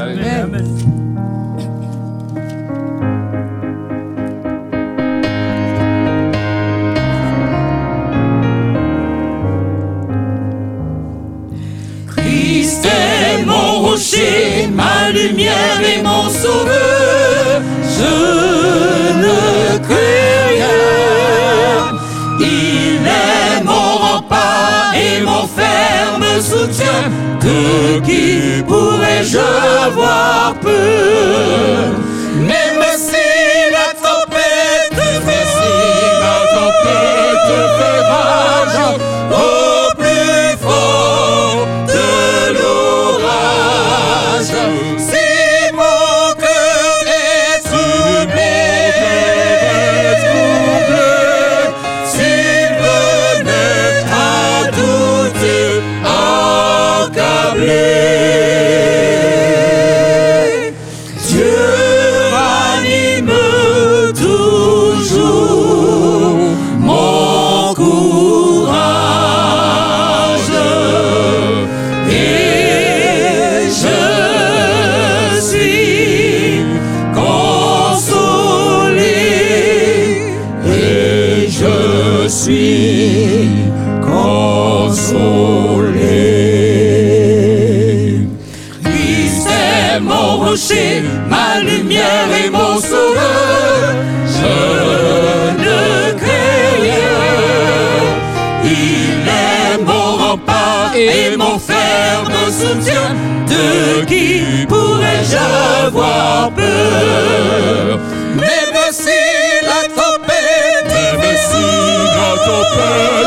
Lumière et mon sauveur. Je ne crains. Il est mon rempart et mon ferme soutien. De qui pourrais-je avoir peur?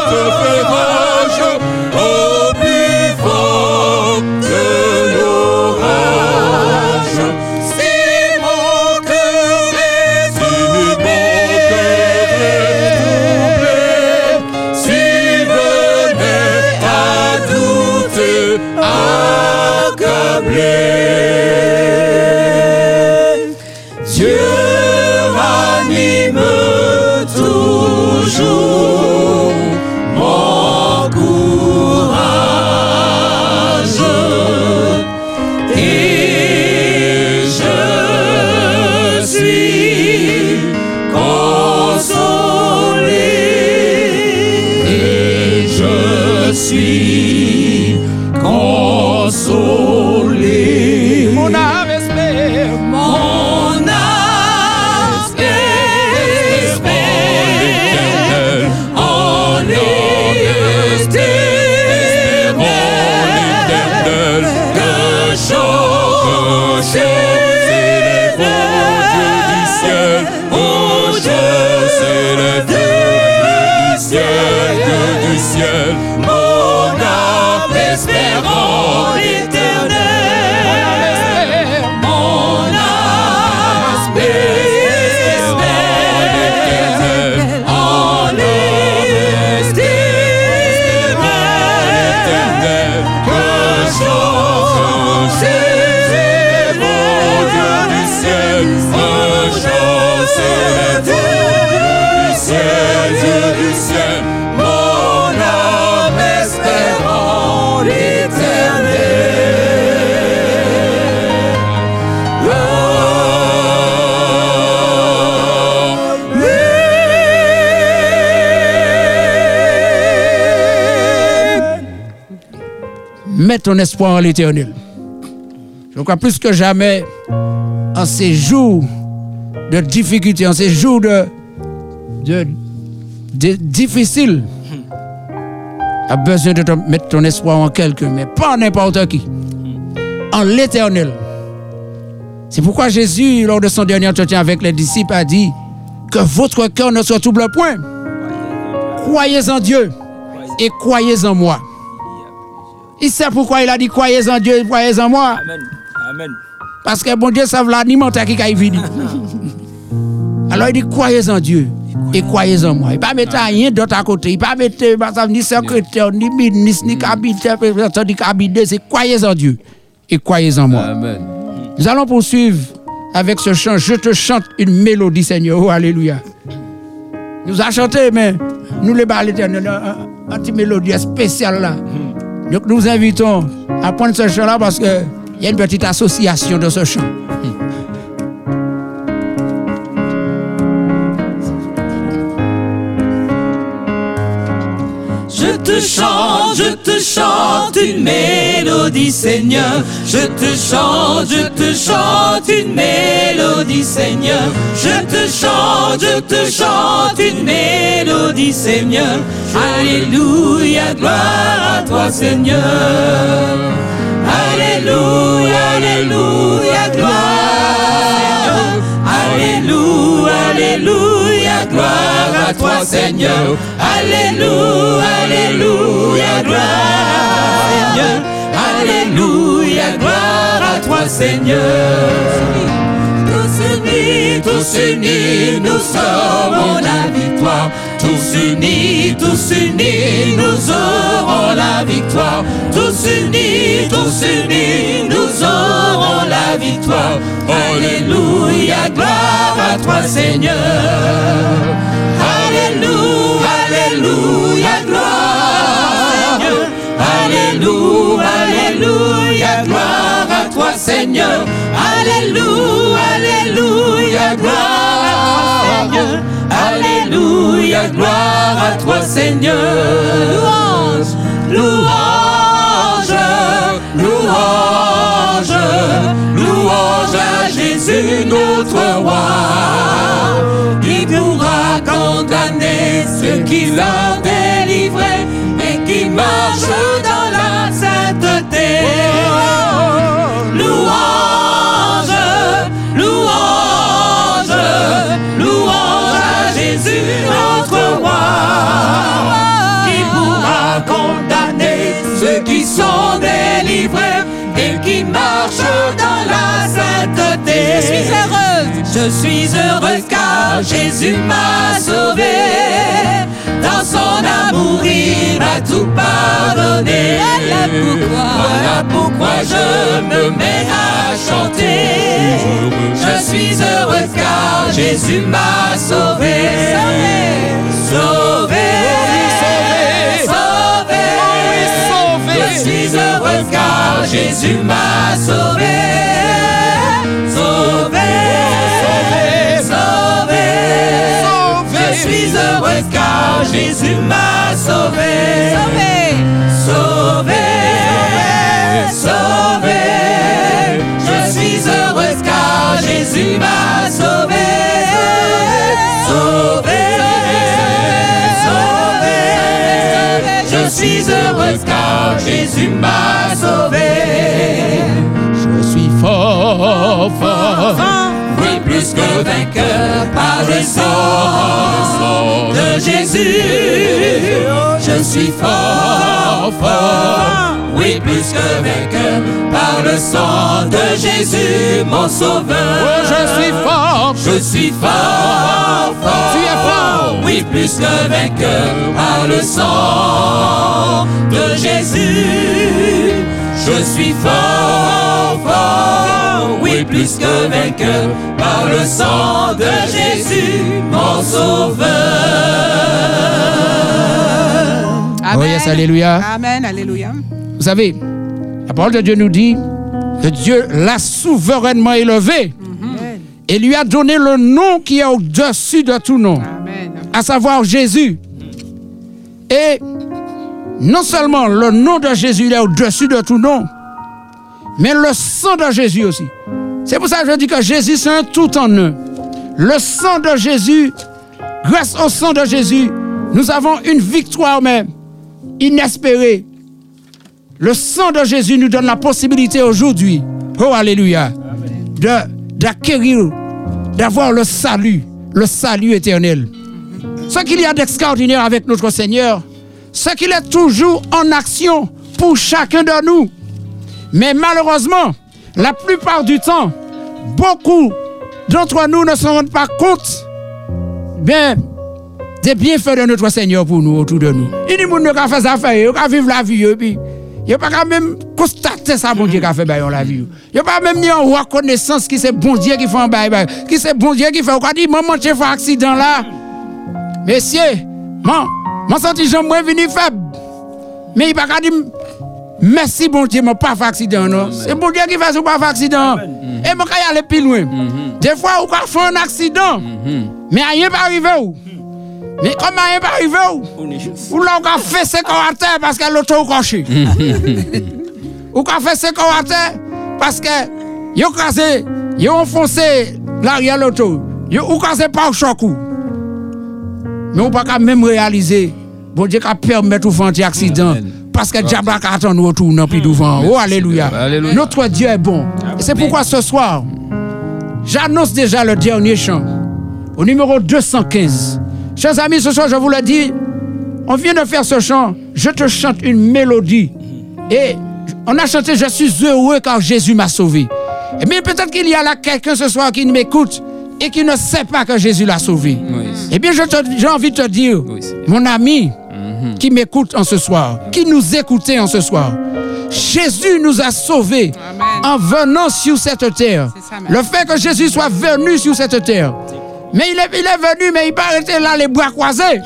Tempête fait je Ton espoir en l'éternel. Je crois plus que jamais, en ces jours de difficulté, en ces jours de, de, de- difficile a besoin de mettre ton espoir en quelqu'un, mais pas n'importe qui. En l'éternel. C'est pourquoi Jésus, lors de son dernier entretien avec les disciples, a dit que votre cœur ne se trouble point. Croyez en Dieu et croyez en moi. Il sait pourquoi il a dit croyez en Dieu et croyez en moi. Amen. Parce que bon Dieu savent l'alimentaire qui a venu. Alors il dit croyez en Dieu et croyez en moi. Il ne pas mettre rien d'autre à côté. Il ne pas mettre ni secrétaire, ni ministre, ni cabinet, ni cabinet. C'est croyez en Dieu et croyez en moi. Nous allons poursuivre avec ce chant. Je te chante une mélodie, Seigneur. Oh, alléluia. Nous a chanté, mais nous les bas l'éternel, un, un- un petit mélodie spécial là. Donc nous invitons à prendre ce chant là parce qu'il y a une petite association de ce chant. Te chante, je te chante une mélodie, Seigneur. Je te chante, je te chante une mélodie, Seigneur. Je te chante, je te chante une mélodie, Seigneur. Alléluia, gloire à toi, Seigneur. Alléluia, alléluia, gloire. Alléluia, alléluia, gloire à toi, Seigneur. Alléluia, alléluia, gloire. Alléluia, gloire à toi, Seigneur. Tous unis, tous unis, nous serons la victoire. Tous unis, tous unis, nous aurons la victoire. Tous unis, tous unis, victoire. Alléluia, gloire à toi, Seigneur. Alléluia, alléluia, gloire. Alléluia, alléluia, gloire à toi, Seigneur. Alléluia, alléluia, gloire. Seigneur. Alléluia, gloire à toi, Seigneur. Louange, louange, louange, louange à Jésus, notre roi. Qui pourra condamner ceux qui l'ont délivré et qui marchent dans la sainteté. Louange, louange, louange à Jésus notre roi. Je suis heureuse, je suis heureuse car Jésus m'a sauvé. Dans son amour, il m'a tout pardonné. Voilà pourquoi, voilà pourquoi je me mets à chanter. Je suis heureuse car Jésus m'a sauvé. Sauvé, sauvé, sauvé. Je suis heureuse car Jésus m'a sauvé. Jésus m'a sauvé. Sauvé, sauvé, Je suis heureuse car Jésus m'a sauvé. Sauvé, sauvé, Je suis heureuse car Jésus m'a sauvé. Je suis fort, fort. Plus que vainqueur par le sang de Jésus. Je suis fort, fort. Oui, plus que vainqueur par le sang de Jésus, mon sauveur. je suis fort. Je suis fort, fort. Tu es fort. Oui, plus que vainqueur par le sang de Jésus. Je suis fort, fort. Oui, plus que vainqueur par le sang de Jésus, mon sauveur. Oh yes, alléluia. Amen, alléluia. Vous savez, la parole de Dieu nous dit que Dieu l'a souverainement élevé et lui a donné le nom qui est au-dessus de tout nom, à savoir Jésus. Et non seulement le nom de Jésus est au-dessus de tout nom, mais le sang de Jésus aussi. C'est pour ça que je dis que Jésus c'est un tout en un. Le sang de Jésus grâce au sang de Jésus, nous avons une victoire même inespérée. Le sang de Jésus nous donne la possibilité aujourd'hui, oh alléluia, d'acquérir, d'avoir le salut, le salut éternel. Ce qu'il y a d'extraordinaire avec notre Seigneur, c'est qu'il est toujours en action pour chacun de nous. Mais malheureusement, la plupart du temps, beaucoup d'entre nous ne se rendent pas compte bien, des bienfaits de notre Seigneur pour nous, autour de nous. Il des gens qui ont fait ça, ils ont vivre la vie, il n'y a pas même constater ça, bon Dieu, qui a fait dans la vie. Il n'y a pas même ni en reconnaissance qui c'est bon Dieu qui fait un bail, bail, qui c'est bon Dieu qui fait. On dit, maman, tu fait accident là. Messieurs, mon, mon senti j'en moins venu faible. Mais il pas dire merci bon Dieu, mon pas fait accident non. C'est bon Dieu qui fait pas fait accident. Et mon y aller plus loin. Des fois on a fait un accident. Mais rien pas arrivé. Mais comment rien pas arrivé ou Ou là on a fait ce qu'on a terre parce que l'auto est coché. Ou qu'on fait ce qu'on a terre parce que yo crasé, yo enfoncé l'arrière l'auto. Yo ou crasé par choc ou. Mais on ne peut pas même réaliser, bon Dieu, permettre de faire un accident. Parce que diable a attend nous retourner puis devant. Oh, alléluia. Alléluia. Notre Dieu est bon. C'est pourquoi ce soir, j'annonce déjà le dernier chant, au numéro 215. Chers amis, ce soir, je vous le dis, on vient de faire ce chant. Je te chante une mélodie. Et on a chanté Je suis heureux car Jésus m'a sauvé. Mais peut-être qu'il y a là quelqu'un ce soir qui m'écoute et qui ne sait pas que Jésus l'a sauvé. Eh bien, j'ai envie de te dire, mon ami qui m'écoute en ce soir, qui nous écoutait en ce soir, Jésus nous a sauvés en venant sur cette terre. Le fait que Jésus soit venu sur cette terre. Mais il est, il est venu, mais il pas arrêté là les bras croisés.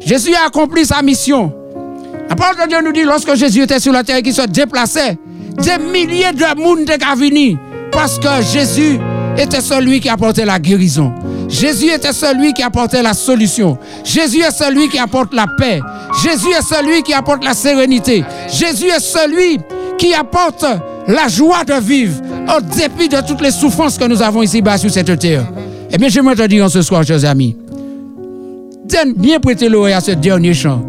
Jésus a accompli sa mission. La parole de Dieu nous dit, lorsque Jésus était sur la terre et qu'il se déplaçait, des milliers de monde étaient venus parce que Jésus était celui qui apportait la guérison. Jésus était celui qui apportait la solution. Jésus est celui qui apporte la paix. Jésus est celui qui apporte la sérénité. Jésus est celui qui apporte la joie de vivre au dépit de toutes les souffrances que nous avons ici-bas sur cette terre. Eh bien, j'aimerais te dire en ce soir, chers amis, bien prêter l'oreille à ce dernier chant.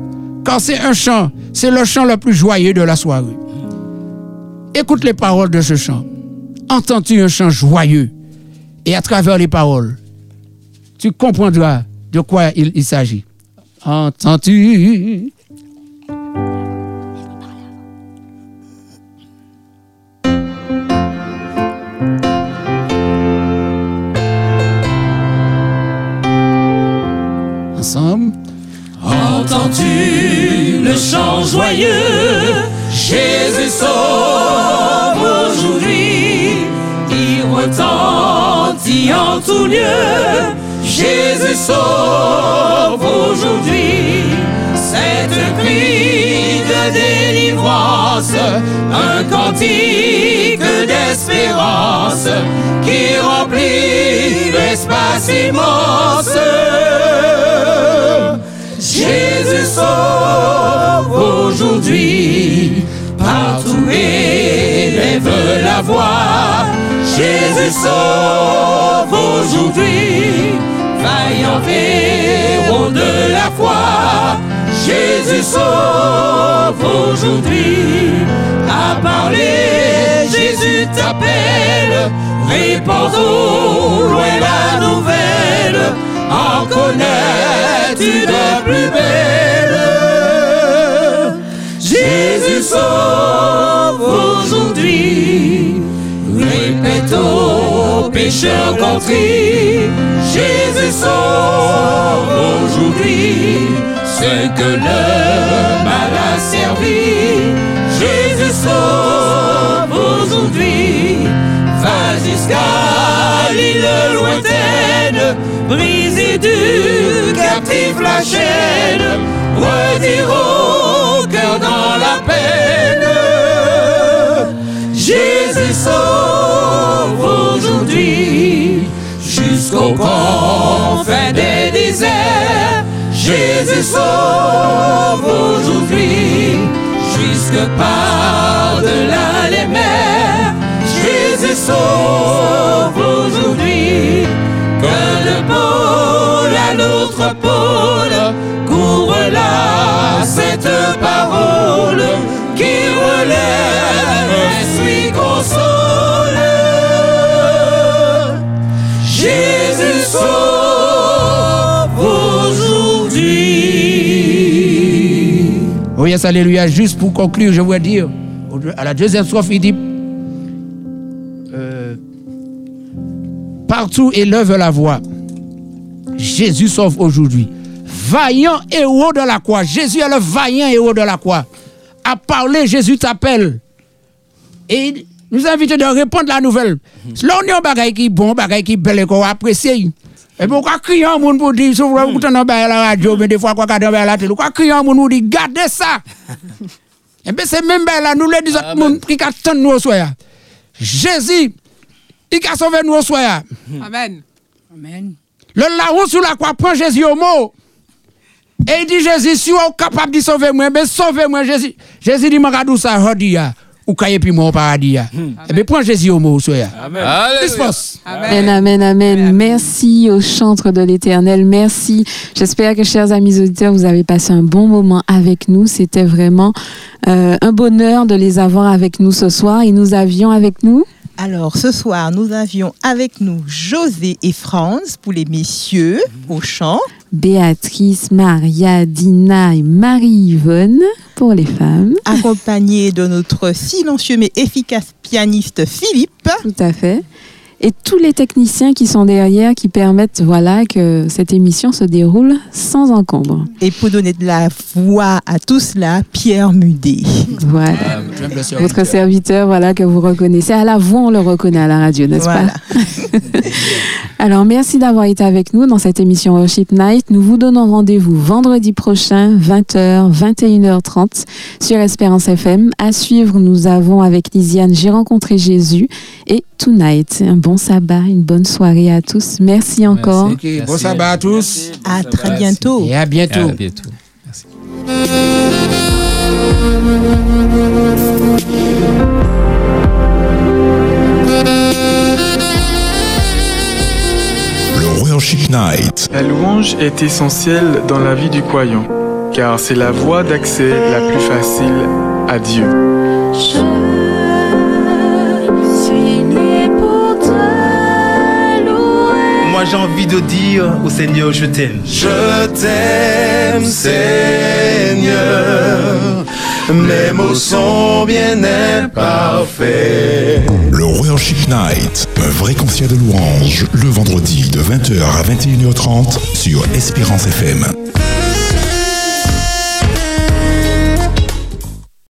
Car c'est un chant, c'est le chant le plus joyeux de la soirée. Écoute les paroles de ce chant. Entends-tu un chant joyeux? Et à travers les paroles, tu comprendras de quoi il, s'agit. Entends-tu? Ensemble. Entends-tu le chant joyeux? Jésus sauve aujourd'hui. Il en tout lieu. Jésus sauve aujourd'hui. C'est un cri de délivrance, un cantique d'espérance qui remplit l'espace immense. Jésus sauve aujourd'hui, partout élève la voix. Jésus sauve aujourd'hui, vaillant héros de la foi. Jésus sauve aujourd'hui, à parler, Jésus t'appelle, répandons loin la nouvelle, en connais-tu de plus belle Jésus sauve aujourd'hui, répétons pécheurs contris, Jésus sauve aujourd'hui, ce que le mal a servi, Jésus sauve aujourd'hui, va jusqu'à l'île lointaine, briser du captif la chaîne, redire sauve aujourd'hui jusqu'au confin des déserts. Jésus sauve aujourd'hui jusque par-delà les mers. Jésus sauve aujourd'hui que le pôle à l'autre pôle couvre là cette parole qui relève et suit console. Sauve aujourd'hui. Oh yes, alléluia. Juste pour conclure, je voudrais dire, à la deuxième strophe, il dit euh, Partout élève la voix. Jésus sauve aujourd'hui. Vaillant héros de la croix. Jésus est le vaillant héros de la croix. À parler, Jésus t'appelle. Et il nous invite de répondre à la nouvelle. Là, on est un bagage qui est bon, bagage qui est bel et qu'on apprécie. Et puis, on va crier un monde pour dire, souvent, vous entendez à la radio, mais des fois, on regarde à la télé, on va crier un monde pour dire, gardez ça? Et bien, c'est même ben là, nous le disons, monde qui attend nous au soir. Jésus, il a sauvé nous au soir. Amen. Amen. Le larron sur la croix prend Jésus au mot. Et il dit, Jésus, si vous êtes capable de sauver moi, ben sauvez-moi, Jésus. Jésus dit, Magadou ça, hodi ya. Ou kaye puis moi au paradis. Eh bien, prends Jésus au mot, soya. Amen. Amen, amen, amen. Merci au chantre de l'éternel. Merci. J'espère que, chers amis auditeurs, vous avez passé un bon moment avec nous. C'était vraiment euh, un bonheur de les avoir avec nous ce soir. Et nous avions avec nous? Alors, ce soir, nous avions avec nous José et Franz pour les messieurs au chant. Béatrice, Maria, Dina et Marie-Yvonne pour les femmes. Accompagnés de notre silencieux mais efficace pianiste Philippe. Tout à fait. Et tous les techniciens qui sont derrière qui permettent voilà, que cette émission se déroule sans encombre. Et pour donner de la voix à tout cela, Pierre Mudet. Voilà. Serviteur. Votre serviteur, voilà, que vous reconnaissez. À la voix, on le reconnaît à la radio, n'est-ce Voilà. pas Alors, merci d'avoir été avec nous dans cette émission Worship Night. Nous vous donnons rendez-vous vendredi prochain, 20h, 21h30 sur Espérance FM. À suivre, nous avons avec Lisiane J'ai rencontré Jésus et Tonight. Un bon sabbat, une bonne soirée à tous. Merci encore. Bon sabbat à tous. À très bientôt. Et à bientôt. À bientôt. Le Worship Night. La louange est essentielle dans la vie du croyant, car c'est la voie d'accès la plus facile à Dieu. Moi j'ai envie de dire au Seigneur je t'aime. Je t'aime, Seigneur. Mes mots sont bien imparfaits. Le Worship Night. Un vrai concert de louange le vendredi de 20h à 21h30 sur Espérance FM.